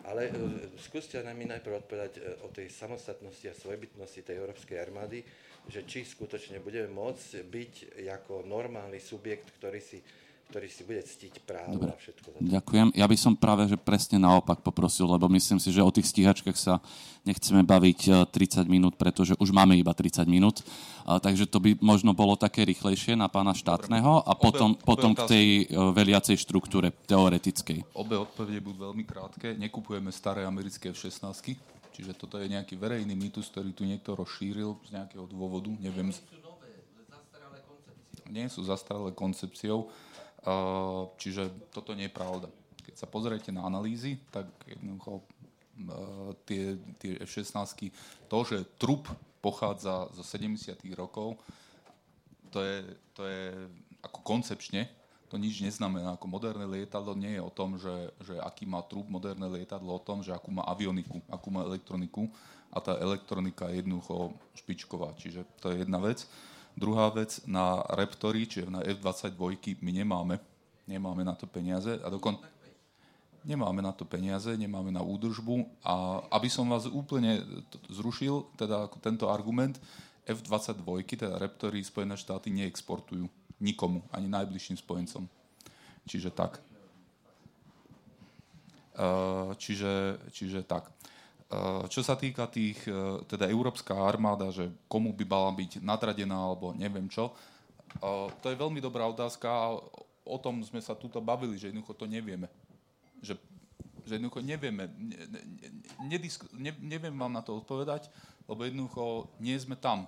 Ale e, skúste mi najprv odpovedať e, o tej samostatnosti a svojbytnosti tej európskej armády, že či skutočne budeme môcť byť ako normálny subjekt, ktorý si ktorý si bude ctiť právo Dobre. a všetko. Za to. Ďakujem. Ja by som práve že presne naopak poprosil, lebo myslím si, že o tých stíhačkách sa nechceme baviť 30 e, minút, pretože už máme iba 30 minút. A, takže to by možno bolo také rýchlejšie na pána štátneho a potom, obe, potom obe k tej uh, veliacej štruktúre teoretickej. Obe odpovede budú veľmi krátke. Nekupujeme staré americké F-16, čiže toto je nejaký verejný mýtus, ktorý tu niekto rozšíril z nejakého dôvodu. Neviem. Nie sú zastaralé koncepciou Čiže toto nie je pravda. Keď sa pozriete na analýzy, tak jednoducho tie, tie F-16, to, že trup pochádza zo 70. rokov, to je, to je ako koncepčne, to nič neznamená. Ako moderné lietadlo nie je o tom, že, že aký má trup moderné lietadlo, o tom, že akú má avioniku, akú má elektroniku a tá elektronika je jednoducho špičková. Čiže to je jedna vec. Druhá vec, na Raptory, čiže na F-22 my nemáme nemáme na to peniaze a dokon... Nemáme na to peniaze, nemáme na údržbu a aby som vás úplne zrušil, teda tento argument, F-22, teda Raptory Spojené štáty neexportujú nikomu, ani najbližším spojencom. Čiže tak. Uh, čiže, čiže tak. Uh, čo sa týka tých, uh, teda európska armáda, že komu by mala byť nadradená alebo neviem čo, to je veľmi dobrá otázka a o tom sme sa tuto bavili, že jednoducho to nevieme. Že, že jednoducho nevieme, ne, ne, nedisk, ne, neviem vám na to odpovedať, lebo jednoducho nie sme tam.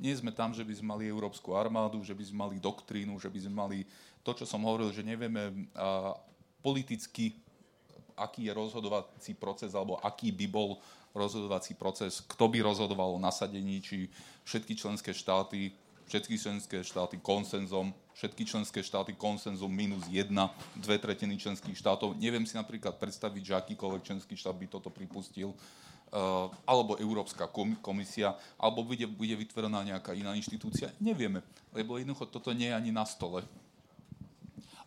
Nie sme tam, že by sme mali európsku armádu, že by sme mali doktrínu, že by sme mali to, čo som hovoril, že nevieme a, politicky, aký je rozhodovací proces, alebo aký by bol rozhodovací proces, kto by rozhodoval o nasadení, či všetky členské štáty všetky členské štáty konsenzom, všetky členské štáty konsenzom minus jedna, dve tretiny členských štátov. Neviem si napríklad predstaviť, že akýkoľvek členský štát by toto pripustil, uh, alebo Európska komisia, alebo bude, bude vytvorená nejaká iná inštitúcia. Nevieme, lebo jednoducho toto nie je ani na stole.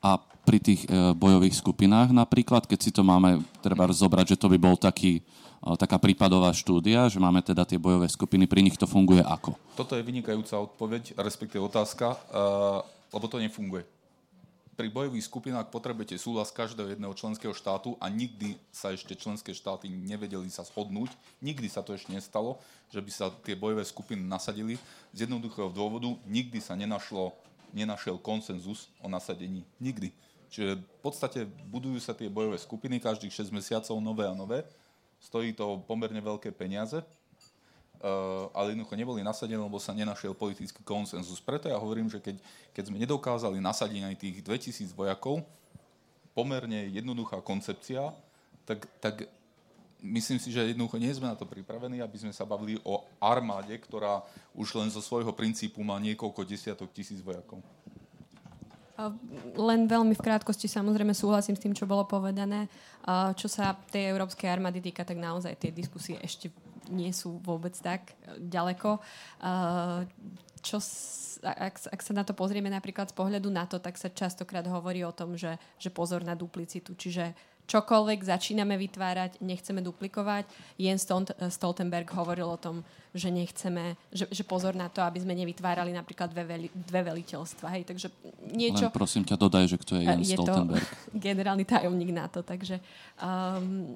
A pri tých e, bojových skupinách napríklad, keď si to máme treba zobrať, že to by bol taký taká prípadová štúdia, že máme teda tie bojové skupiny, pri nich to funguje ako? Toto je vynikajúca odpoveď, respektíve otázka, lebo to nefunguje. Pri bojových skupinách potrebujete súhlas každého jedného členského štátu a nikdy sa ešte členské štáty nevedeli sa shodnúť. Nikdy sa to ešte nestalo, že by sa tie bojové skupiny nasadili. Z jednoduchého dôvodu nikdy sa nenašlo, nenašiel konsenzus o nasadení. Nikdy. Čiže v podstate budujú sa tie bojové skupiny každých 6 mesiacov nové a nové stojí to pomerne veľké peniaze, Uh, ale jednoducho neboli nasadené, lebo sa nenašiel politický konsenzus. Preto ja hovorím, že keď, keď sme nedokázali nasadiť aj tých 2000 vojakov, pomerne jednoduchá koncepcia, tak, tak myslím si, že jednoducho nie sme na to pripravení, aby sme sa bavili o armáde, ktorá už len zo svojho princípu má niekoľko desiatok tisíc vojakov. Len veľmi v krátkosti samozrejme súhlasím s tým, čo bolo povedané. Čo sa tej európskej armády týka, tak naozaj tie diskusie ešte nie sú vôbec tak e, ďaleko. Čo, ak, ak sa na to pozrieme napríklad z pohľadu na to, tak sa častokrát hovorí o tom, že, že pozor na duplicitu. Čiže čokoľvek začíname vytvárať, nechceme duplikovať. Jens Stoltenberg hovoril o tom, že nechceme, že, že pozor na to, aby sme nevytvárali napríklad dve, veli, dve veliteľstva. Hej, takže niečo... Len prosím ťa, dodaj, že kto je Jens je Stoltenberg. To (laughs) generálny tajomník NATO, takže um,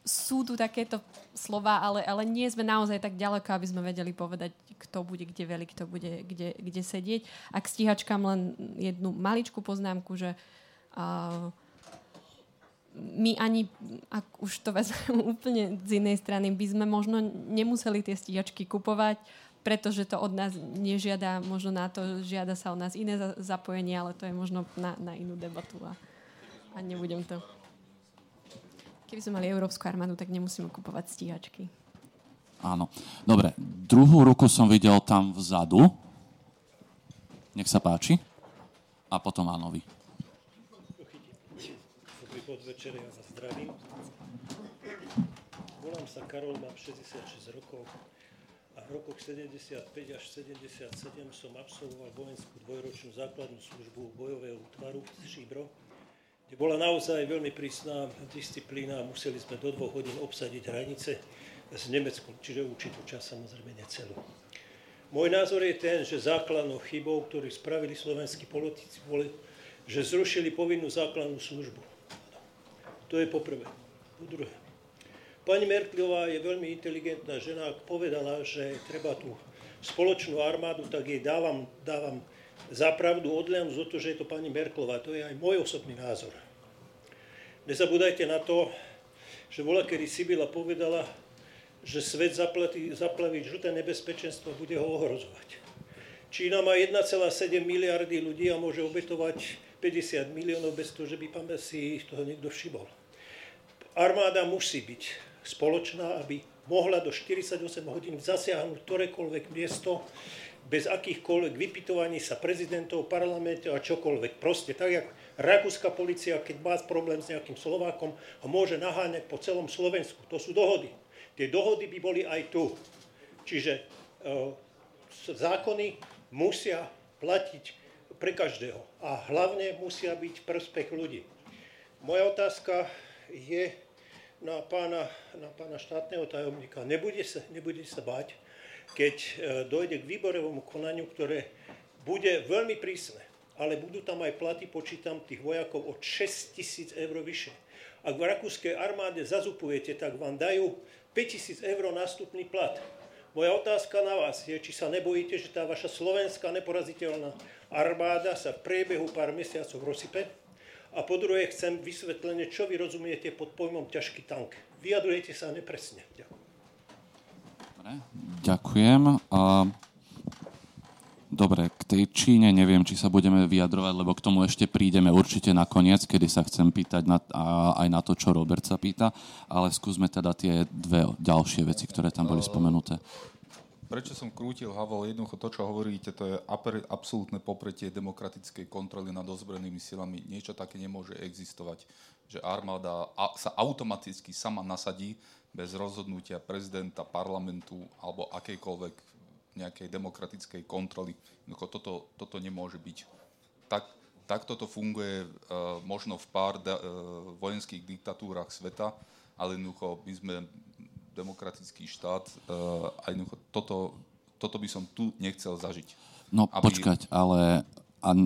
sú tu takéto slova, ale, ale nie sme naozaj tak ďaleko, aby sme vedeli povedať, kto bude kde veli, kto bude kde, kde sedieť. A k stíhačkám len jednu maličkú poznámku, že uh, my ani, ak už to vezmem (laughs) úplne z inej strany, by sme možno nemuseli tie stíhačky kupovať, pretože to od nás nežiada, možno na to žiada sa od nás iné zapojenie, ale to je možno na, na inú debatu a, a nebudem to. Keby sme mali Európsku armádu, tak nemusíme kupovať stíhačky. Áno. Dobre, druhú ruku som videl tam vzadu. Nech sa páči. A potom áno vy podvečer, ja vás zdravím. Volám sa Karol, mám 66 rokov a v rokoch 75 až 77 som absolvoval vojenskú dvojročnú základnú službu bojového útvaru z Šíbro, kde bola naozaj veľmi prísna disciplína a museli sme do dvoch hodín obsadiť hranice s Nemeckom, čiže určitú čas samozrejme necelú. Môj názor je ten, že základnou chybou, ktorú spravili slovenskí politici, boli, že zrušili povinnú základnú službu. To je poprvé. Po druhé. Pani Merklová je veľmi inteligentná žena, ak povedala, že treba tú spoločnú armádu, tak jej dávam, dávam zapravdu odliam zo to, že je to pani Merklová. To je aj môj osobný názor. Nezabúdajte na to, že bola, kedy Sibila povedala, že svet zaplatí, zaplaví žlté nebezpečenstvo bude ho ohrozovať. Čína má 1,7 miliardy ľudí a môže obetovať 50 miliónov bez toho, že by si toho niekto všimol armáda musí byť spoločná, aby mohla do 48 hodín zasiahnuť ktorékoľvek miesto bez akýchkoľvek vypytovaní sa prezidentov, parlamentov a čokoľvek. Proste tak, jak rakúska policia, keď má problém s nejakým Slovákom, ho môže naháňať po celom Slovensku. To sú dohody. Tie dohody by boli aj tu. Čiže e, zákony musia platiť pre každého. a hlavne musia byť prospech ľudí. Moja otázka je na pána, na pána štátneho tajomníka. Nebude sa, nebude sa bať, keď e, dojde k výborovému konaniu, ktoré bude veľmi prísne, ale budú tam aj platy, počítam, tých vojakov od 6 tisíc eur vyššie. Ak v rakúskej armáde zazupujete, tak vám dajú 5000 eur nástupný plat. Moja otázka na vás je, či sa nebojíte, že tá vaša slovenská neporaziteľná armáda sa v priebehu pár mesiacov rozsype? A po druhé chcem vysvetlenie, čo vy rozumiete pod pojmom ťažký tank. Vyjadrujete sa nepresne. Ďakujem. Dobre, ďakujem. A Dobre, k tej Číne neviem, či sa budeme vyjadrovať, lebo k tomu ešte prídeme určite nakoniec, kedy sa chcem pýtať na, a, aj na to, čo Robert sa pýta, ale skúsme teda tie dve ďalšie veci, ktoré tam boli spomenuté. Prečo som krútil Havol? Jednoducho to, čo hovoríte, to je absolútne popretie demokratickej kontroly nad ozbrojenými silami. Niečo také nemôže existovať, že armáda sa automaticky sama nasadí bez rozhodnutia prezidenta, parlamentu alebo akejkoľvek nejakej demokratickej kontroly. toto, toto nemôže byť. Tak, takto to funguje uh, možno v pár uh, vojenských diktatúrach sveta, ale jednoducho my sme demokratický štát uh, a jednoducho toto, toto by som tu nechcel zažiť. No aby... počkať, ale a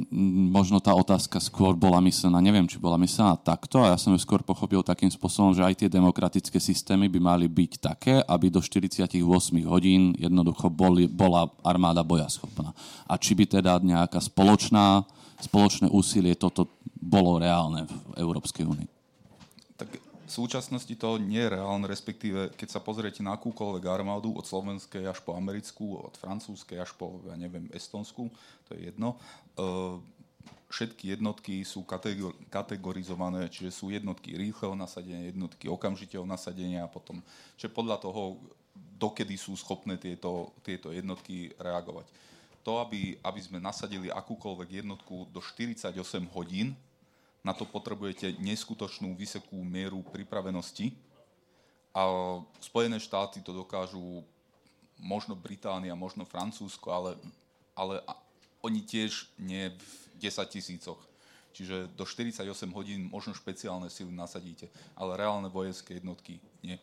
možno tá otázka skôr bola myslená, neviem, či bola myslená takto, a ja som ju skôr pochopil takým spôsobom, že aj tie demokratické systémy by mali byť také, aby do 48 hodín jednoducho boli, bola armáda bojaschopná. A či by teda nejaká spoločná, spoločné úsilie toto bolo reálne v Európskej únii? Súčasnosti to nie je reálne, respektíve keď sa pozriete na akúkoľvek armádu, od slovenskej až po americkú, od francúzskej až po, ja neviem, estonskú, to je jedno, uh, všetky jednotky sú kategor- kategorizované, čiže sú jednotky rýchleho nasadenia, jednotky okamžitého nasadenia a potom, čiže podľa toho, dokedy sú schopné tieto, tieto jednotky reagovať. To, aby, aby sme nasadili akúkoľvek jednotku do 48 hodín, na to potrebujete neskutočnú vysokú mieru pripravenosti. A Spojené štáty to dokážu, možno Británia, možno Francúzsko, ale, ale oni tiež nie v 10 tisícoch. Čiže do 48 hodín možno špeciálne sily nasadíte, ale reálne vojenské jednotky nie.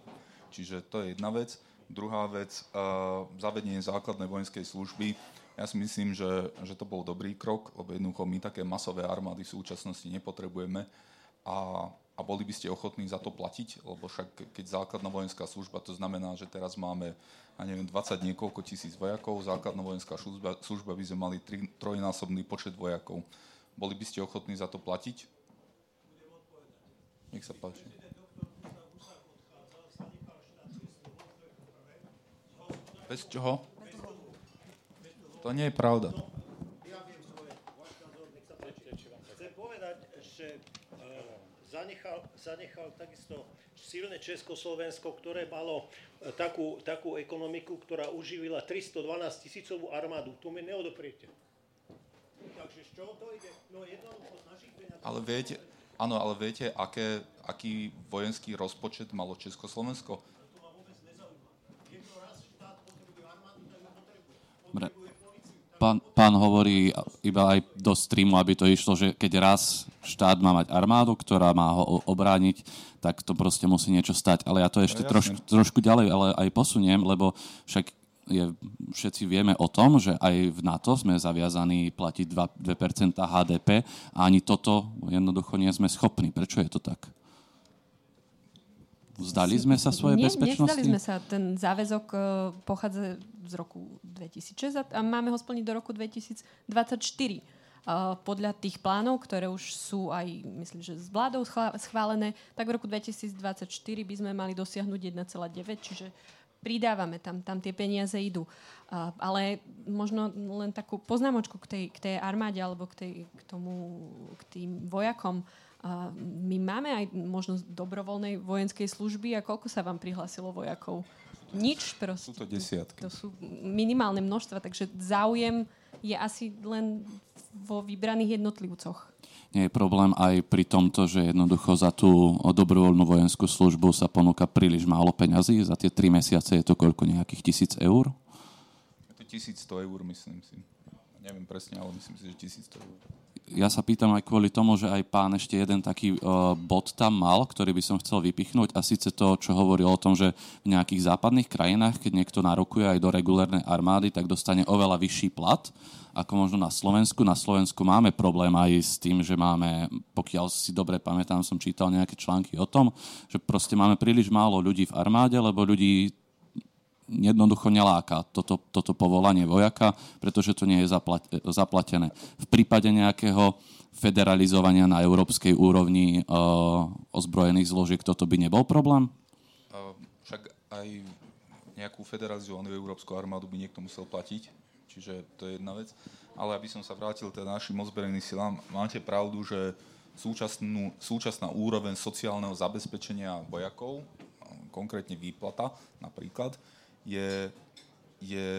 Čiže to je jedna vec. Druhá vec, uh, zavedenie základnej vojenskej služby ja si myslím, že, že to bol dobrý krok, lebo jednoducho my také masové armády v súčasnosti nepotrebujeme a, a boli by ste ochotní za to platiť, lebo však keď základná vojenská služba, to znamená, že teraz máme ja neviem, 20 niekoľko tisíc vojakov, základná vojenská služba, služba by sme mali tri, trojnásobný počet vojakov. Boli by ste ochotní za to platiť? Nech sa páči. Bez čoho? To nie je pravda. Chcem povedať, že zanechal, zanechal takisto silné Československo, ktoré malo e, takú, takú ekonomiku, ktorá uživila 312 tisícovú armádu. To mi neodopriete. Takže z čoho to ide? No jednoducho z našich peňazí. Ale viete, áno, ale viete, aké, aký vojenský rozpočet malo Československo? Dobre pán, pán hovorí iba aj do streamu, aby to išlo, že keď raz štát má mať armádu, ktorá má ho obrániť, tak to proste musí niečo stať. Ale ja to ešte no, trošku, trošku ďalej ale aj posuniem, lebo však je, všetci vieme o tom, že aj v NATO sme zaviazaní platiť 2%, 2% HDP a ani toto jednoducho nie sme schopní. Prečo je to tak? Vzdali sme sa svoje Nie, bezpečnosti? Nevzdali sme sa. Ten záväzok uh, pochádza z roku 2006 a máme ho splniť do roku 2024. Uh, podľa tých plánov, ktoré už sú aj, myslím, že s vládou schválené, tak v roku 2024 by sme mali dosiahnuť 1,9, čiže pridávame tam, tam tie peniaze idú. Uh, ale možno len takú poznámočku k tej, k tej armáde alebo k, tej, k tomu, k tým vojakom. Uh, my máme aj možnosť dobrovoľnej vojenskej služby a koľko sa vám prihlásilo vojakov? Nič proste. Sú to desiatky. To sú minimálne množstva, takže záujem je asi len vo vybraných jednotlivcoch. Nie je problém aj pri tomto, že jednoducho za tú dobrovoľnú vojenskú službu sa ponúka príliš málo peňazí. Za tie tri mesiace je to koľko? Nejakých tisíc eur? Je to 1100 eur, myslím si. Neviem presne, ale myslím si, že 1100 eur ja sa pýtam aj kvôli tomu, že aj pán ešte jeden taký uh, bod tam mal, ktorý by som chcel vypichnúť a síce to, čo hovoril o tom, že v nejakých západných krajinách, keď niekto narokuje aj do regulárnej armády, tak dostane oveľa vyšší plat ako možno na Slovensku. Na Slovensku máme problém aj s tým, že máme, pokiaľ si dobre pamätám, som čítal nejaké články o tom, že proste máme príliš málo ľudí v armáde, lebo ľudí jednoducho neláka toto, toto povolanie vojaka, pretože to nie je zaplatené. V prípade nejakého federalizovania na európskej úrovni uh, ozbrojených zložiek toto by nebol problém? Však aj nejakú federalizovanú európsku armádu by niekto musel platiť, čiže to je jedna vec. Ale aby som sa vrátil teda našim ozbrojeným silám, máte pravdu, že súčasnú, súčasná úroveň sociálneho zabezpečenia vojakov, konkrétne výplata napríklad, je, je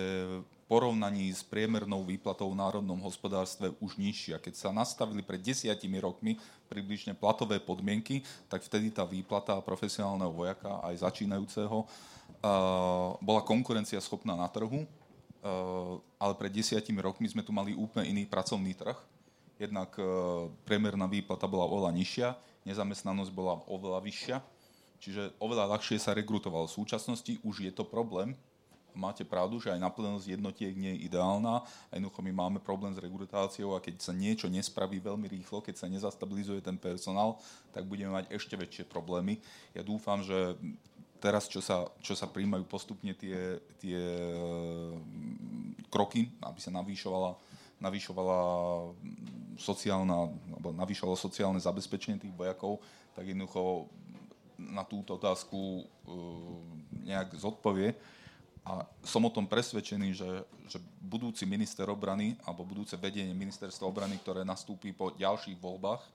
porovnaní s priemernou výplatou v národnom hospodárstve už nižšia. Keď sa nastavili pred desiatimi rokmi približne platové podmienky, tak vtedy tá výplata profesionálneho vojaka, aj začínajúceho, bola konkurencia schopná na trhu, ale pred desiatimi rokmi sme tu mali úplne iný pracovný trh. Jednak priemerná výplata bola oveľa nižšia, nezamestnanosť bola oveľa vyššia Čiže oveľa ľahšie sa rekrutoval. V súčasnosti už je to problém. Máte pravdu, že aj naplnenosť jednotiek nie je ideálna. A jednoducho my máme problém s rekrutáciou a keď sa niečo nespraví veľmi rýchlo, keď sa nezastabilizuje ten personál, tak budeme mať ešte väčšie problémy. Ja dúfam, že teraz, čo sa, čo sa príjmajú postupne tie, tie mm, kroky, aby sa navýšovala, navýšovala sociálna, alebo navýšovalo sociálne zabezpečenie tých vojakov, tak jednoducho na túto otázku e, nejak zodpovie. A som o tom presvedčený, že, že budúci minister obrany alebo budúce vedenie ministerstva obrany, ktoré nastúpi po ďalších voľbách, e,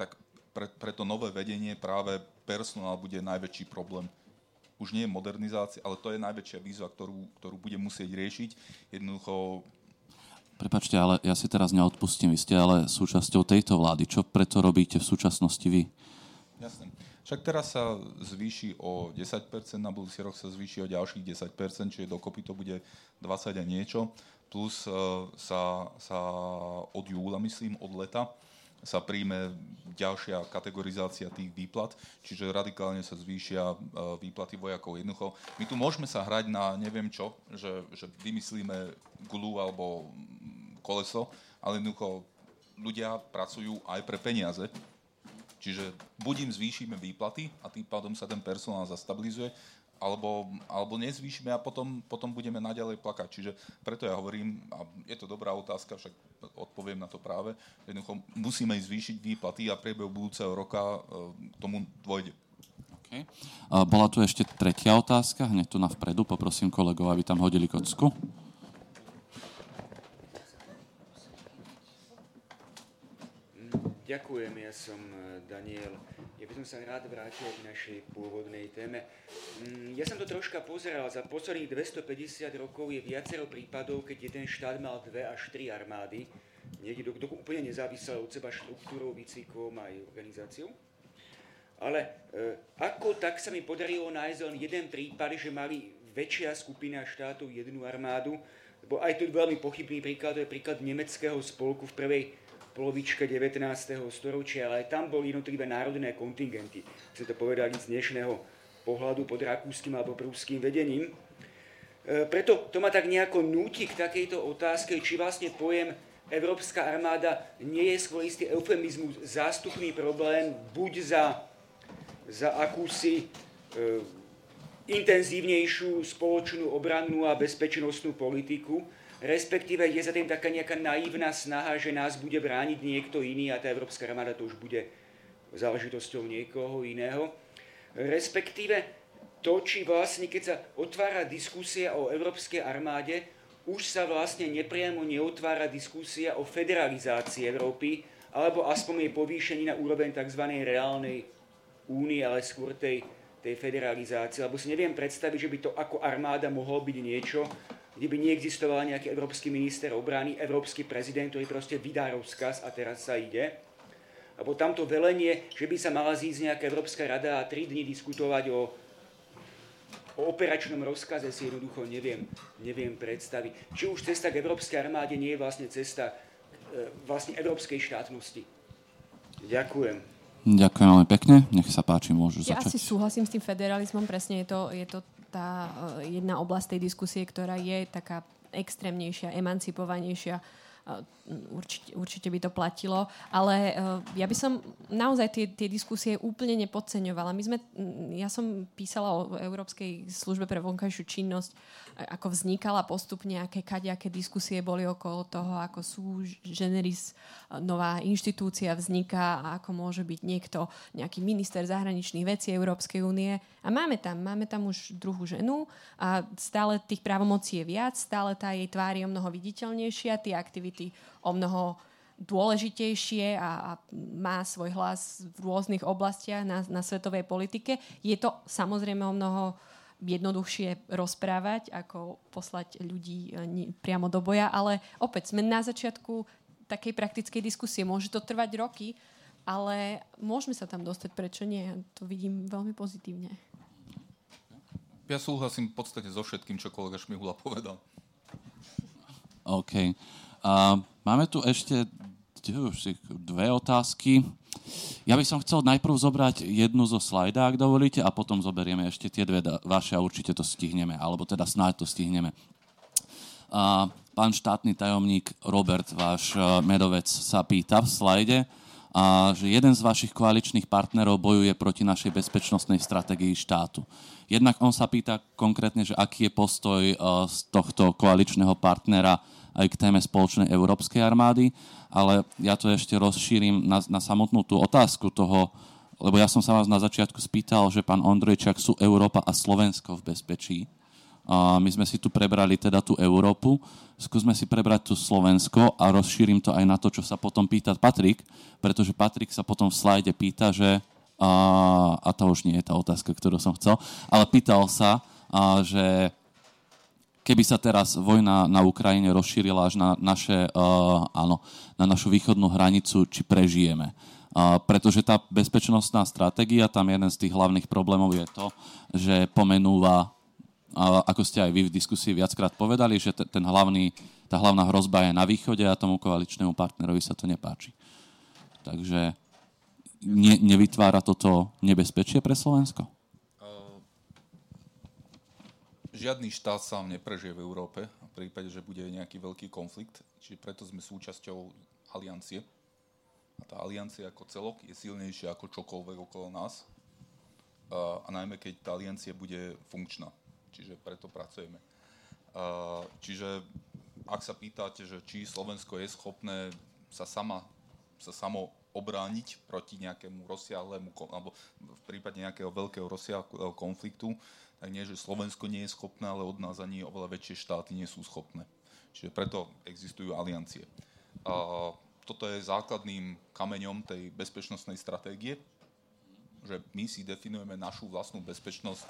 tak pre, pre to nové vedenie práve personál bude najväčší problém. Už nie je modernizácia, ale to je najväčšia výzva, ktorú, ktorú bude musieť riešiť. Jednoducho Prepačte, ale ja si teraz neodpustím. Vy ste ale súčasťou tejto vlády. Čo preto robíte v súčasnosti vy? Jasné. Však teraz sa zvýši o 10%, na budúci rok sa zvýši o ďalších 10%, čiže dokopy to bude 20 a niečo. Plus uh, sa, sa od júla, myslím, od leta, sa príjme ďalšia kategorizácia tých výplat, čiže radikálne sa zvýšia uh, výplaty vojakov. Jednoducho, my tu môžeme sa hrať na neviem čo, že, že vymyslíme gulu alebo koleso, ale jednoducho ľudia pracujú aj pre peniaze Čiže buď im zvýšime výplaty a tým pádom sa ten personál zastabilizuje, alebo, alebo nezvýšime a potom, potom budeme naďalej plakať. Čiže preto ja hovorím, a je to dobrá otázka, však odpoviem na to práve, jednoducho musíme zvýšiť výplaty a priebehu budúceho roka e, tomu dôjde. Okay. Bola tu ešte tretia otázka, hneď tu na vpredu, poprosím kolegov, aby tam hodili kocku. Ďakujem, ja som e, Daniel. Ja by som sa rád vrátil k našej pôvodnej téme. Mm, ja som to troška pozeral. Za posledných 250 rokov je viacero prípadov, keď jeden štát mal dve až tri armády. Niekde do, do, úplne nezávisel od seba štruktúrou, výcvikom aj organizáciou. Ale e, ako tak sa mi podarilo nájsť len jeden prípad, že mali väčšia skupina štátov jednu armádu, lebo aj tu veľmi pochybný príklad, to je príklad nemeckého spolku v prvej polovičke 19. storočia, ale aj tam boli jednotlivé národné kontingenty. Chce to povedali z dnešného pohľadu pod rakúskym alebo prúským vedením. E, preto to ma tak nejako núti k takejto otázke, či vlastne pojem Európska armáda nie je skôr istý eufemizmus, zástupný problém buď za, za akúsi e, intenzívnejšiu spoločnú obrannú a bezpečnostnú politiku, respektíve je za tým taká nejaká naivná snaha, že nás bude brániť niekto iný a tá Európska armáda to už bude záležitosťou niekoho iného. Respektíve to, či vlastne keď sa otvára diskusia o Európskej armáde, už sa vlastne nepriamo neotvára diskusia o federalizácii Európy, alebo aspoň jej povýšení na úroveň tzv. reálnej únie, ale skôr tej, tej federalizácie. Lebo si neviem predstaviť, že by to ako armáda mohlo byť niečo, kde by neexistoval nejaký európsky minister obrany, európsky prezident, ktorý proste vydá rozkaz a teraz sa ide. Alebo tamto velenie, že by sa mala zísť nejaká Európska rada a tri dní diskutovať o, o operačnom rozkaze si jednoducho neviem, neviem predstaviť. Či už cesta k Európskej armáde nie je vlastne cesta k vlastne európskej štátnosti. Ďakujem. Ďakujem veľmi pekne. Nech sa páči, môžu ja začať. Ja asi súhlasím s tým federalizmom. Presne je to, je to tá jedna oblasť tej diskusie, ktorá je taká extrémnejšia, emancipovanejšia určite, určite by to platilo, ale uh, ja by som naozaj tie, tie diskusie úplne nepodceňovala. My sme, ja som písala o Európskej službe pre vonkajšiu činnosť, ako vznikala postupne, aké kadejaké diskusie boli okolo toho, ako sú generis nová inštitúcia vzniká a ako môže byť niekto, nejaký minister zahraničných vecí Európskej únie. A máme tam, máme tam už druhú ženu a stále tých právomocí je viac, stále tá jej tvár je o mnoho viditeľnejšia, tie aktivity o mnoho dôležitejšie a, a má svoj hlas v rôznych oblastiach na, na svetovej politike. Je to samozrejme o mnoho jednoduchšie rozprávať, ako poslať ľudí e, priamo do boja, ale opäť sme na začiatku takej praktickej diskusie. Môže to trvať roky, ale môžeme sa tam dostať, prečo nie? To vidím veľmi pozitívne. Ja súhlasím v podstate so všetkým, čo kolega Šmihula povedal. OK. Uh, máme tu ešte dve otázky. Ja by som chcel najprv zobrať jednu zo slajda, ak dovolíte, a potom zoberieme ešte tie dve vaše a určite to stihneme, alebo teda snáď to stihneme. A pán štátny tajomník Robert, váš e, medovec, sa pýta v slajde, a že jeden z vašich koaličných partnerov bojuje proti našej bezpečnostnej stratégii štátu. Jednak on sa pýta konkrétne, že aký je postoj e, z tohto koaličného partnera aj k téme spoločnej európskej armády, ale ja to ešte rozšírim na, na samotnú tú otázku toho, lebo ja som sa vás na začiatku spýtal, že pán Ondrejčak sú Európa a Slovensko v bezpečí. A my sme si tu prebrali teda tú Európu, skúsme si prebrať tu Slovensko a rozšírim to aj na to, čo sa potom pýta Patrik, pretože Patrik sa potom v slajde pýta, že a, a to už nie je tá otázka, ktorú som chcel, ale pýtal sa, a, že keby sa teraz vojna na Ukrajine rozšírila až na, naše, uh, áno, na našu východnú hranicu, či prežijeme. Uh, pretože tá bezpečnostná stratégia, tam jeden z tých hlavných problémov je to, že pomenúva, uh, ako ste aj vy v diskusii viackrát povedali, že t- ten hlavný, tá hlavná hrozba je na východe a tomu koaličnému partnerovi sa to nepáči. Takže ne, nevytvára toto nebezpečie pre Slovensko? Žiadny štát sám neprežije v Európe v prípade, že bude nejaký veľký konflikt, čiže preto sme súčasťou aliancie. A tá aliancia ako celok je silnejšia ako čokoľvek okolo nás. A, a najmä keď tá aliancia bude funkčná. Čiže preto pracujeme. A, čiže ak sa pýtate, že či Slovensko je schopné sa sama sa samo obrániť proti nejakému rozsiahlému, alebo v prípade nejakého veľkého rozsiahleho konfliktu, tak nie, že Slovensko nie je schopné, ale od nás ani oveľa väčšie štáty nie sú schopné. Čiže preto existujú aliancie. A toto je základným kameňom tej bezpečnostnej stratégie, že my si definujeme našu vlastnú bezpečnosť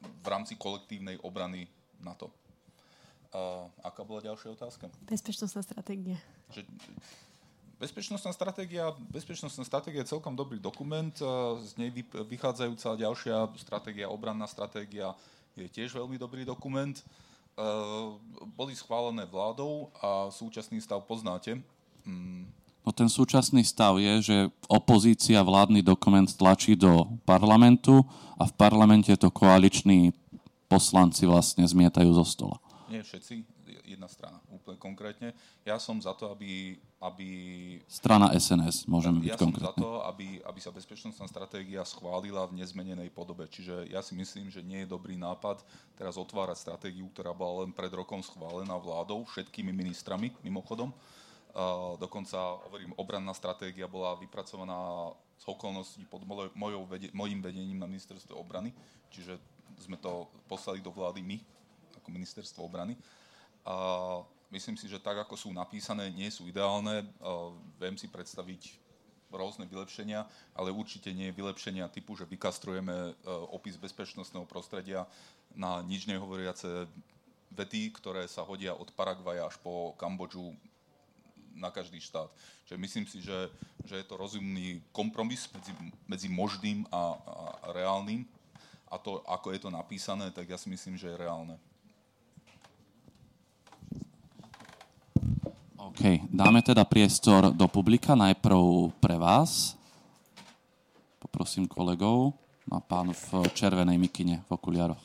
v rámci kolektívnej obrany NATO. A aká bola ďalšia otázka? Bezpečnostná stratégia. Že, Bezpečnostná stratégia, bezpečnostná stratégia je celkom dobrý dokument, z nej vychádzajúca ďalšia stratégia, obranná stratégia je tiež veľmi dobrý dokument. E, boli schválené vládou a súčasný stav poznáte. Mm. No ten súčasný stav je, že opozícia vládny dokument tlačí do parlamentu a v parlamente to koaliční poslanci vlastne zmietajú zo stola. Nie všetci, jedna strana, konkrétne. Ja som za to, aby... aby Strana SNS, môžeme byť ja konkrétne. Ja som za to, aby, aby sa bezpečnostná stratégia schválila v nezmenenej podobe. Čiže ja si myslím, že nie je dobrý nápad teraz otvárať stratégiu, ktorá bola len pred rokom schválená vládou, všetkými ministrami, mimochodom. Uh, dokonca, hovorím, obranná stratégia bola vypracovaná z okolností pod mojou, mojim vedením na ministerstve obrany, čiže sme to poslali do vlády my, ako ministerstvo obrany. A myslím si, že tak, ako sú napísané, nie sú ideálne. Viem si predstaviť rôzne vylepšenia, ale určite nie vylepšenia typu, že vykastrujeme opis bezpečnostného prostredia na nič nehovoriace vety, ktoré sa hodia od Paraguaja až po Kambodžu na každý štát. Čiže myslím si, že, že je to rozumný kompromis medzi, medzi možným a, a reálnym. A to, ako je to napísané, tak ja si myslím, že je reálne. OK, dáme teda priestor do publika, najprv pre vás. Poprosím kolegov a pán v červenej mikine v okuliaroch.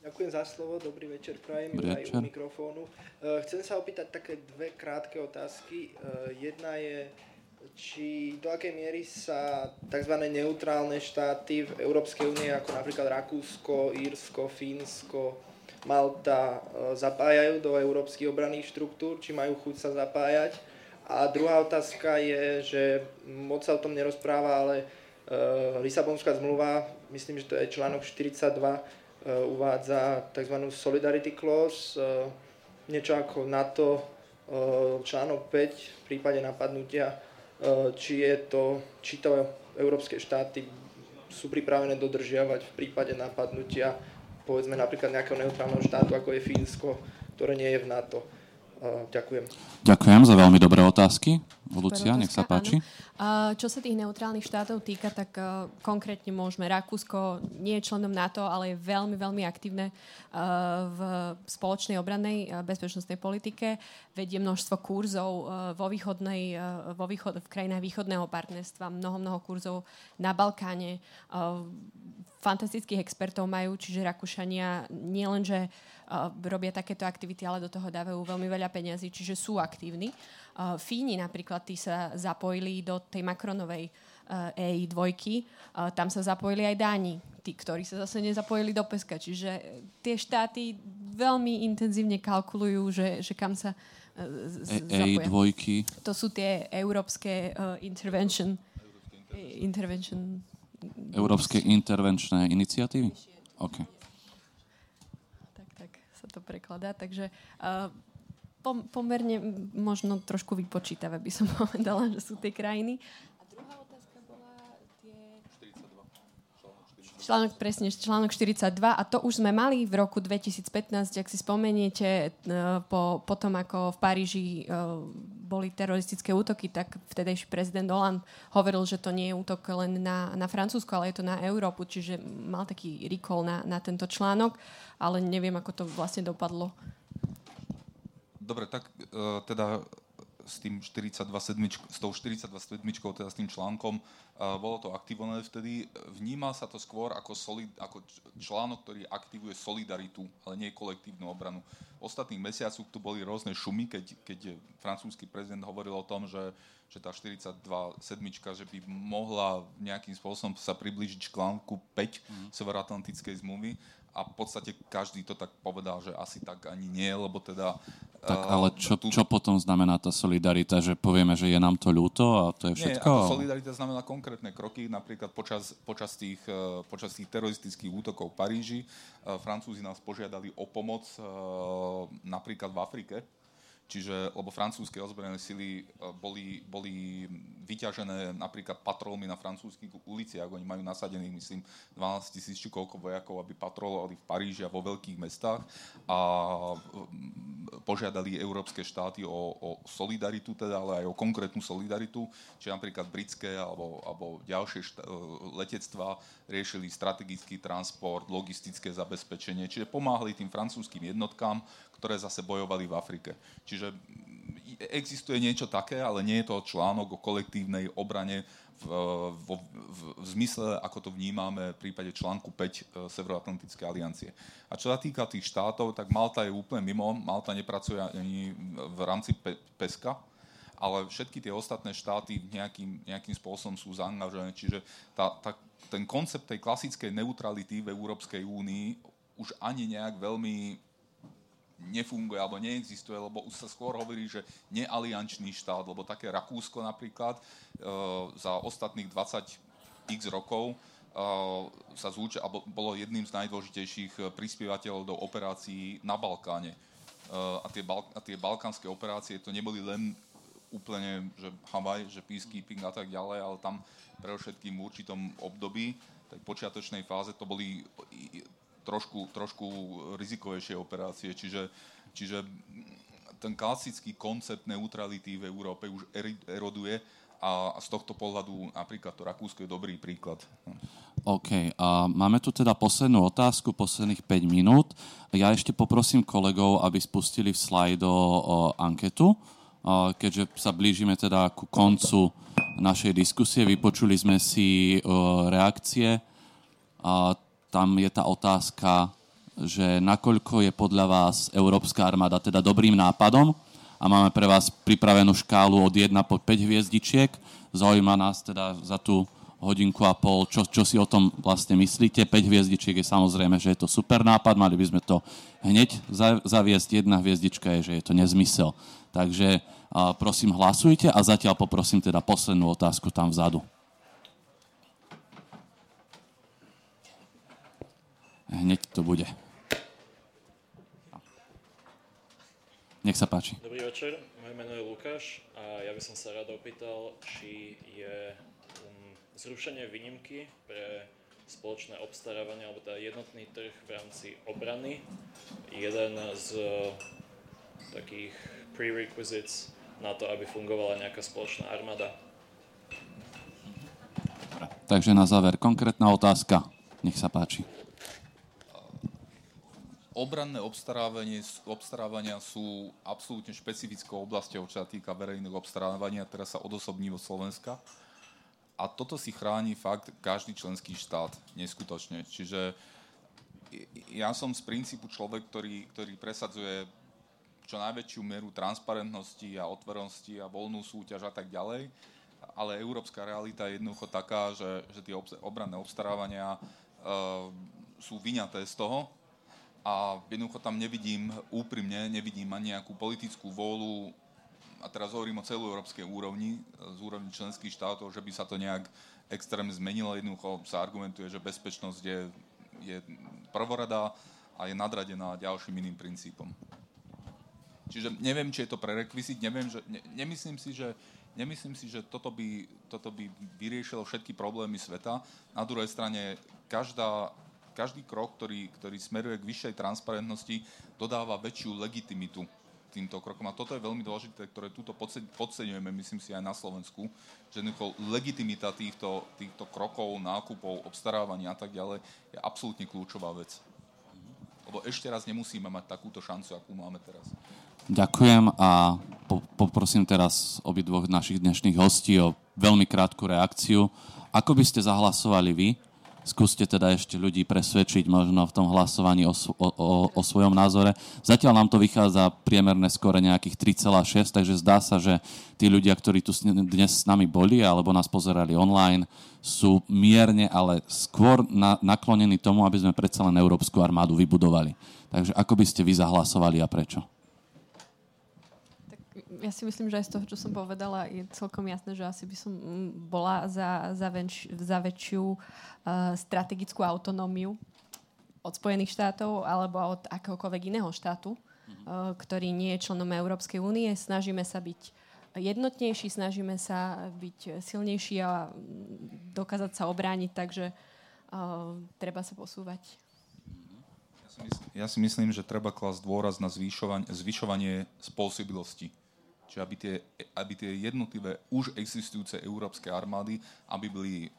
Ďakujem za slovo, dobrý večer prajem aj u mikrofónu. E, chcem sa opýtať také dve krátke otázky. E, jedna je, či do akej miery sa tzv. neutrálne štáty v Európskej únie, ako napríklad Rakúsko, Írsko, Fínsko, Malta, e, zapájajú do európskych obranných štruktúr, či majú chuť sa zapájať. A druhá otázka je, že moc sa o tom nerozpráva, ale Lisabonská zmluva, myslím, že to je článok 42, Eh, uvádza tzv. Solidarity Clause, niečo ako NATO, článok 5 v prípade napadnutia, či, je to, či to európske štáty sú pripravené dodržiavať v prípade napadnutia povedzme napríklad nejakého neutrálneho štátu, ako je Fínsko, ktoré nie je v NATO. Ďakujem. Ďakujem za veľmi dobré otázky. Lucia, nech sa páči. Áno. Čo sa tých neutrálnych štátov týka, tak uh, konkrétne môžeme. Rakúsko nie je členom NATO, ale je veľmi, veľmi aktívne uh, v spoločnej obrannej uh, bezpečnostnej politike. Vedie množstvo kurzov vo, východnej, vo východ, v krajinách východného partnerstva, mnoho, mnoho kurzov na Balkáne. Fantastických expertov majú, čiže Rakúšania nielenže robia takéto aktivity, ale do toho dávajú veľmi veľa peňazí, čiže sú aktívni. Fíni napríklad, tí sa zapojili do tej Macronovej EI dvojky, tam sa zapojili aj Dáni, tí, ktorí sa zase nezapojili do peska. Čiže tie štáty veľmi intenzívne kalkulujú, že, že kam sa z, EI dvojky. To sú tie európske uh, intervention, intervention Európske intervenčné iniciatívy? Okay to prekladá. Takže uh, pom- pomerne možno trošku vypočítavé by som (laughs) povedala, že sú tie krajiny. A druhá otázka bola tie... 42. Článok, presne, článok 42 a to už sme mali v roku 2015, ak si spomeniete, po, po tom, ako v Paríži boli teroristické útoky, tak vtedejší prezident Hollande hovoril, že to nie je útok len na, na Francúzsko, ale je to na Európu, čiže mal taký recall na, na tento článok. Ale neviem, ako to vlastne dopadlo. Dobre, tak uh, teda s tým 42 sedmičko, s tou 42 sedmičkou, teda s tým článkom, uh, bolo to aktivované vtedy. Vnímal sa to skôr ako, solid, ako článok, ktorý aktivuje solidaritu, ale nie kolektívnu obranu. Ostatných mesiacoch tu boli rôzne šumy, keď, keď francúzsky prezident hovoril o tom, že, že tá 42 sedmička, že by mohla nejakým spôsobom sa priblížiť článku 5 mm. Severoatlantickej zmluvy a v podstate každý to tak povedal, že asi tak ani nie, lebo teda... Tak ale čo, tu... čo potom znamená tá solidarita, že povieme, že je nám to ľúto a to je všetko? Nie, solidarita znamená konkrétne kroky, napríklad počas, počas, tých, eh, počas tých teroristických útokov v Paríži. Eh, Francúzi nás požiadali o pomoc napríklad v Afrike, Čiže, lebo francúzske ozbrojené sily e, boli, boli vyťažené napríklad patrolmi na francúzských uliciach. Oni majú nasadených, myslím, 12 tisíc či koľko vojakov, aby patrolovali v Paríži a vo veľkých mestách a požiadali európske štáty o, o solidaritu, teda, ale aj o konkrétnu solidaritu. Čiže napríklad britské alebo, alebo ďalšie šta- e, letectvá riešili strategický transport, logistické zabezpečenie, čiže pomáhali tým francúzským jednotkám, ktoré zase bojovali v Afrike. Čiže existuje niečo také, ale nie je to článok o kolektívnej obrane v, v, v, v zmysle, ako to vnímame v prípade článku 5 e, Severoatlantickej aliancie. A čo sa týka tých štátov, tak Malta je úplne mimo. Malta nepracuje ani v rámci pe, PESKA, ale všetky tie ostatné štáty nejakým, nejakým spôsobom sú zaangažované. Čiže tá, tá, ten koncept tej klasickej neutrality v Európskej únii už ani nejak veľmi nefunguje alebo neexistuje, lebo už sa skôr hovorí, že nealiančný štát, lebo také Rakúsko napríklad e, za ostatných 20 x rokov e, sa zúča, alebo bolo jedným z najdôležitejších e, prispievateľov do operácií na Balkáne. A tie, bal, a tie balkánske operácie to neboli len úplne, že Havaj, že peacekeeping a tak ďalej, ale tam pre všetkým v určitom období, tej počiatočnej fáze, to boli trošku, trošku rizikovejšie operácie, čiže, čiže ten klasický koncept neutrality v Európe už eroduje a z tohto pohľadu napríklad to Rakúsko je dobrý príklad. OK. A máme tu teda poslednú otázku, posledných 5 minút. Ja ešte poprosím kolegov, aby spustili v slajdo anketu, keďže sa blížime teda ku koncu našej diskusie. Vypočuli sme si reakcie. Tam je tá otázka, že nakoľko je podľa vás Európska armáda teda dobrým nápadom a máme pre vás pripravenú škálu od 1 po 5 hviezdičiek. Zaujíma nás teda za tú hodinku a pol, čo, čo si o tom vlastne myslíte. 5 hviezdičiek je samozrejme, že je to super nápad, mali by sme to hneď zaviesť. Jedna hviezdička je, že je to nezmysel. Takže prosím hlasujte a zatiaľ poprosím teda poslednú otázku tam vzadu. Hneď to bude. Nech sa páči. Dobrý večer, moje meno je Lukáš a ja by som sa rád opýtal, či je zrušenie výnimky pre spoločné obstarávanie, alebo teda jednotný trh v rámci obrany, jeden z takých prerequisites na to, aby fungovala nejaká spoločná armáda. Takže na záver konkrétna otázka. Nech sa páči. Obranné obstarávanie, obstarávania sú absolútne špecifickou oblasťou, čo sa týka verejného obstarávania. Teraz sa vo Slovenska a toto si chráni fakt každý členský štát neskutočne. Čiže ja som z princípu človek, ktorý, ktorý presadzuje čo najväčšiu mieru transparentnosti a otvorenosti a voľnú súťaž a tak ďalej, ale európska realita je jednoducho taká, že, že tie obranné obstarávania uh, sú vyňaté z toho a jednoducho tam nevidím úprimne, nevidím ani nejakú politickú vôľu a teraz hovorím o celoeurópskej úrovni, z úrovni členských štátov, že by sa to nejak extrémne zmenilo. Jednoducho sa argumentuje, že bezpečnosť je, je prvoradá a je nadradená ďalším iným princípom. Čiže neviem, či je to prerekvizit, neviem, že, ne, nemyslím si, že Nemyslím si, že toto by, toto by vyriešilo všetky problémy sveta. Na druhej strane, každá, každý krok, ktorý, ktorý smeruje k vyššej transparentnosti, dodáva väčšiu legitimitu týmto krokom. A toto je veľmi dôležité, ktoré túto podceňujeme, myslím si, aj na Slovensku, že legitimita týchto, týchto krokov, nákupov, obstarávania a tak ďalej je absolútne kľúčová vec. Lebo ešte raz nemusíme mať takúto šancu, akú máme teraz. Ďakujem a po, poprosím teraz obidvoch našich dnešných hostí o veľmi krátku reakciu. Ako by ste zahlasovali vy? Skúste teda ešte ľudí presvedčiť možno v tom hlasovaní o, o, o, o svojom názore. Zatiaľ nám to vychádza priemerné skore nejakých 3,6, takže zdá sa, že tí ľudia, ktorí tu dnes s nami boli alebo nás pozerali online, sú mierne, ale skôr na, naklonení tomu, aby sme predsa len Európsku armádu vybudovali. Takže ako by ste vy zahlasovali a prečo? Ja si myslím, že aj z toho, čo som povedala, je celkom jasné, že asi by som mm, bola za, za, venč, za väčšiu uh, strategickú autonómiu od Spojených štátov alebo od akéhokoľvek iného štátu, uh, ktorý nie je členom Európskej únie. Snažíme sa byť jednotnejší, snažíme sa byť silnejší a mm, dokázať sa obrániť, takže uh, treba sa posúvať. Ja si myslím, že treba klasť dôraz na zvyšovanie, zvyšovanie spôsobilosti Čiže aby tie, aby tie jednotlivé už existujúce európske armády, aby boli e,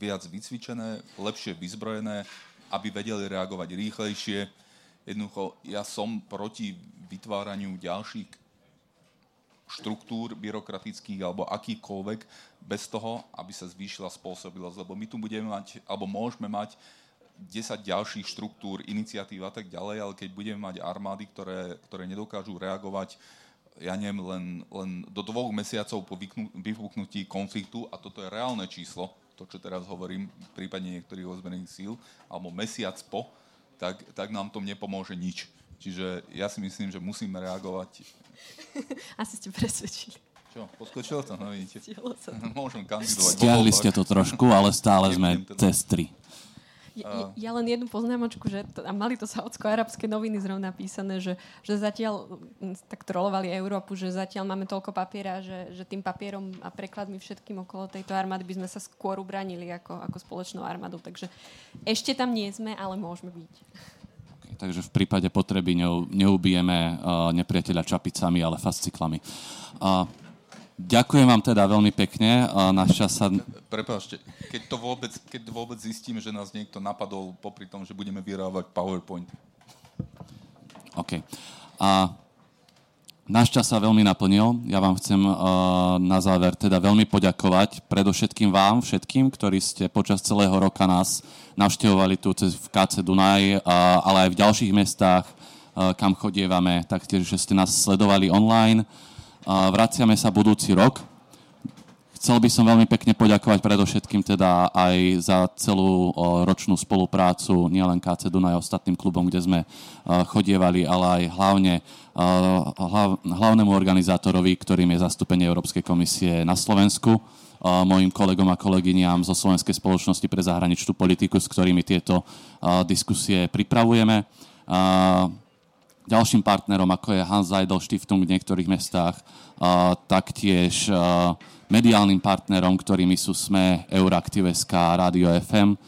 viac vycvičené, lepšie vyzbrojené, aby vedeli reagovať rýchlejšie. Jednoducho, ja som proti vytváraniu ďalších štruktúr byrokratických alebo akýkoľvek bez toho, aby sa zvýšila spôsobilosť. Lebo my tu budeme mať, alebo môžeme mať 10 ďalších štruktúr, iniciatív a tak ďalej, ale keď budeme mať armády, ktoré, ktoré nedokážu reagovať ja neviem, len, len do dvoch mesiacov po vypuknutí konfliktu, a toto je reálne číslo, to, čo teraz hovorím, v prípade niektorých ozbrojených síl, alebo mesiac po, tak, tak nám to nepomôže nič. Čiže ja si myslím, že musíme reagovať. (laughs) Asi ste presvedčili. Čo, poskočilo to? No vidíte. (laughs) Môžem kandidovať. Stiahli ste to trošku, ale stále sme teda. cez 3. Ja, ja len jednu poznámočku, že to, a mali to saudsko-arabské noviny zrovna písané, že, že zatiaľ tak trolovali Európu, že zatiaľ máme toľko papiera, že, že tým papierom a prekladmi všetkým okolo tejto armády by sme sa skôr ubranili ako, ako spoločnou armádou. Takže ešte tam nie sme, ale môžeme byť. Okay, takže v prípade potreby neubijeme uh, nepriateľa čapicami, ale fasciklami. Uh, Ďakujem vám teda veľmi pekne. Náš čas sa... Prepáčte, keď to vôbec, keď vôbec zistíme, že nás niekto napadol popri tom, že budeme vyrávať PowerPoint. OK. A náš čas sa veľmi naplnil. Ja vám chcem uh, na záver teda veľmi poďakovať predovšetkým vám, všetkým, ktorí ste počas celého roka nás navštevovali tu cez v KC Dunaj, uh, ale aj v ďalších mestách, uh, kam chodievame, taktiež, že ste nás sledovali online. Vraciame sa budúci rok. Chcel by som veľmi pekne poďakovať predovšetkým teda aj za celú ročnú spoluprácu nielen KC Dunaj a ostatným klubom, kde sme chodievali, ale aj hlavne hlavnému organizátorovi, ktorým je zastúpenie Európskej komisie na Slovensku, mojim kolegom a kolegyniam zo Slovenskej spoločnosti pre zahraničnú politiku, s ktorými tieto diskusie pripravujeme ďalším partnerom, ako je Hans Seidel Stiftung v niektorých mestách, a taktiež a, mediálnym partnerom, ktorými sú SME, Euraktiv.sk, Radio FM,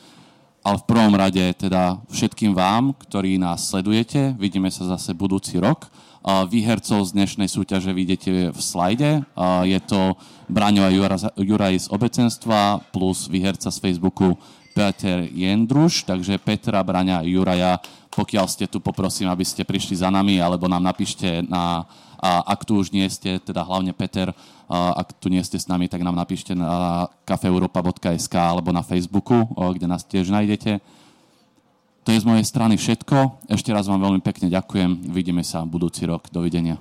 ale v prvom rade teda všetkým vám, ktorí nás sledujete. Vidíme sa zase budúci rok. Výhercov z dnešnej súťaže vidíte v slajde. Je to Braňo a Juraj z obecenstva plus výherca z Facebooku Peter Jendruš, takže Petra, Braňa, Juraja, pokiaľ ste tu, poprosím, aby ste prišli za nami, alebo nám napíšte na, a ak tu už nie ste, teda hlavne Peter, ak tu nie ste s nami, tak nám napíšte na kafeeuropa.sk alebo na Facebooku, kde nás tiež nájdete. To je z mojej strany všetko. Ešte raz vám veľmi pekne ďakujem. Vidíme sa budúci rok. Dovidenia.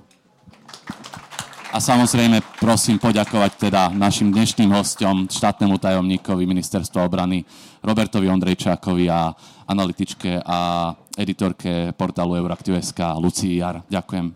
A samozrejme prosím poďakovať teda našim dnešným hostom, štátnemu tajomníkovi Ministerstva obrany Robertovi Ondrejčákovi a analytičke a editorke portálu Euraktiv.sk Lucii Jar. Ďakujem.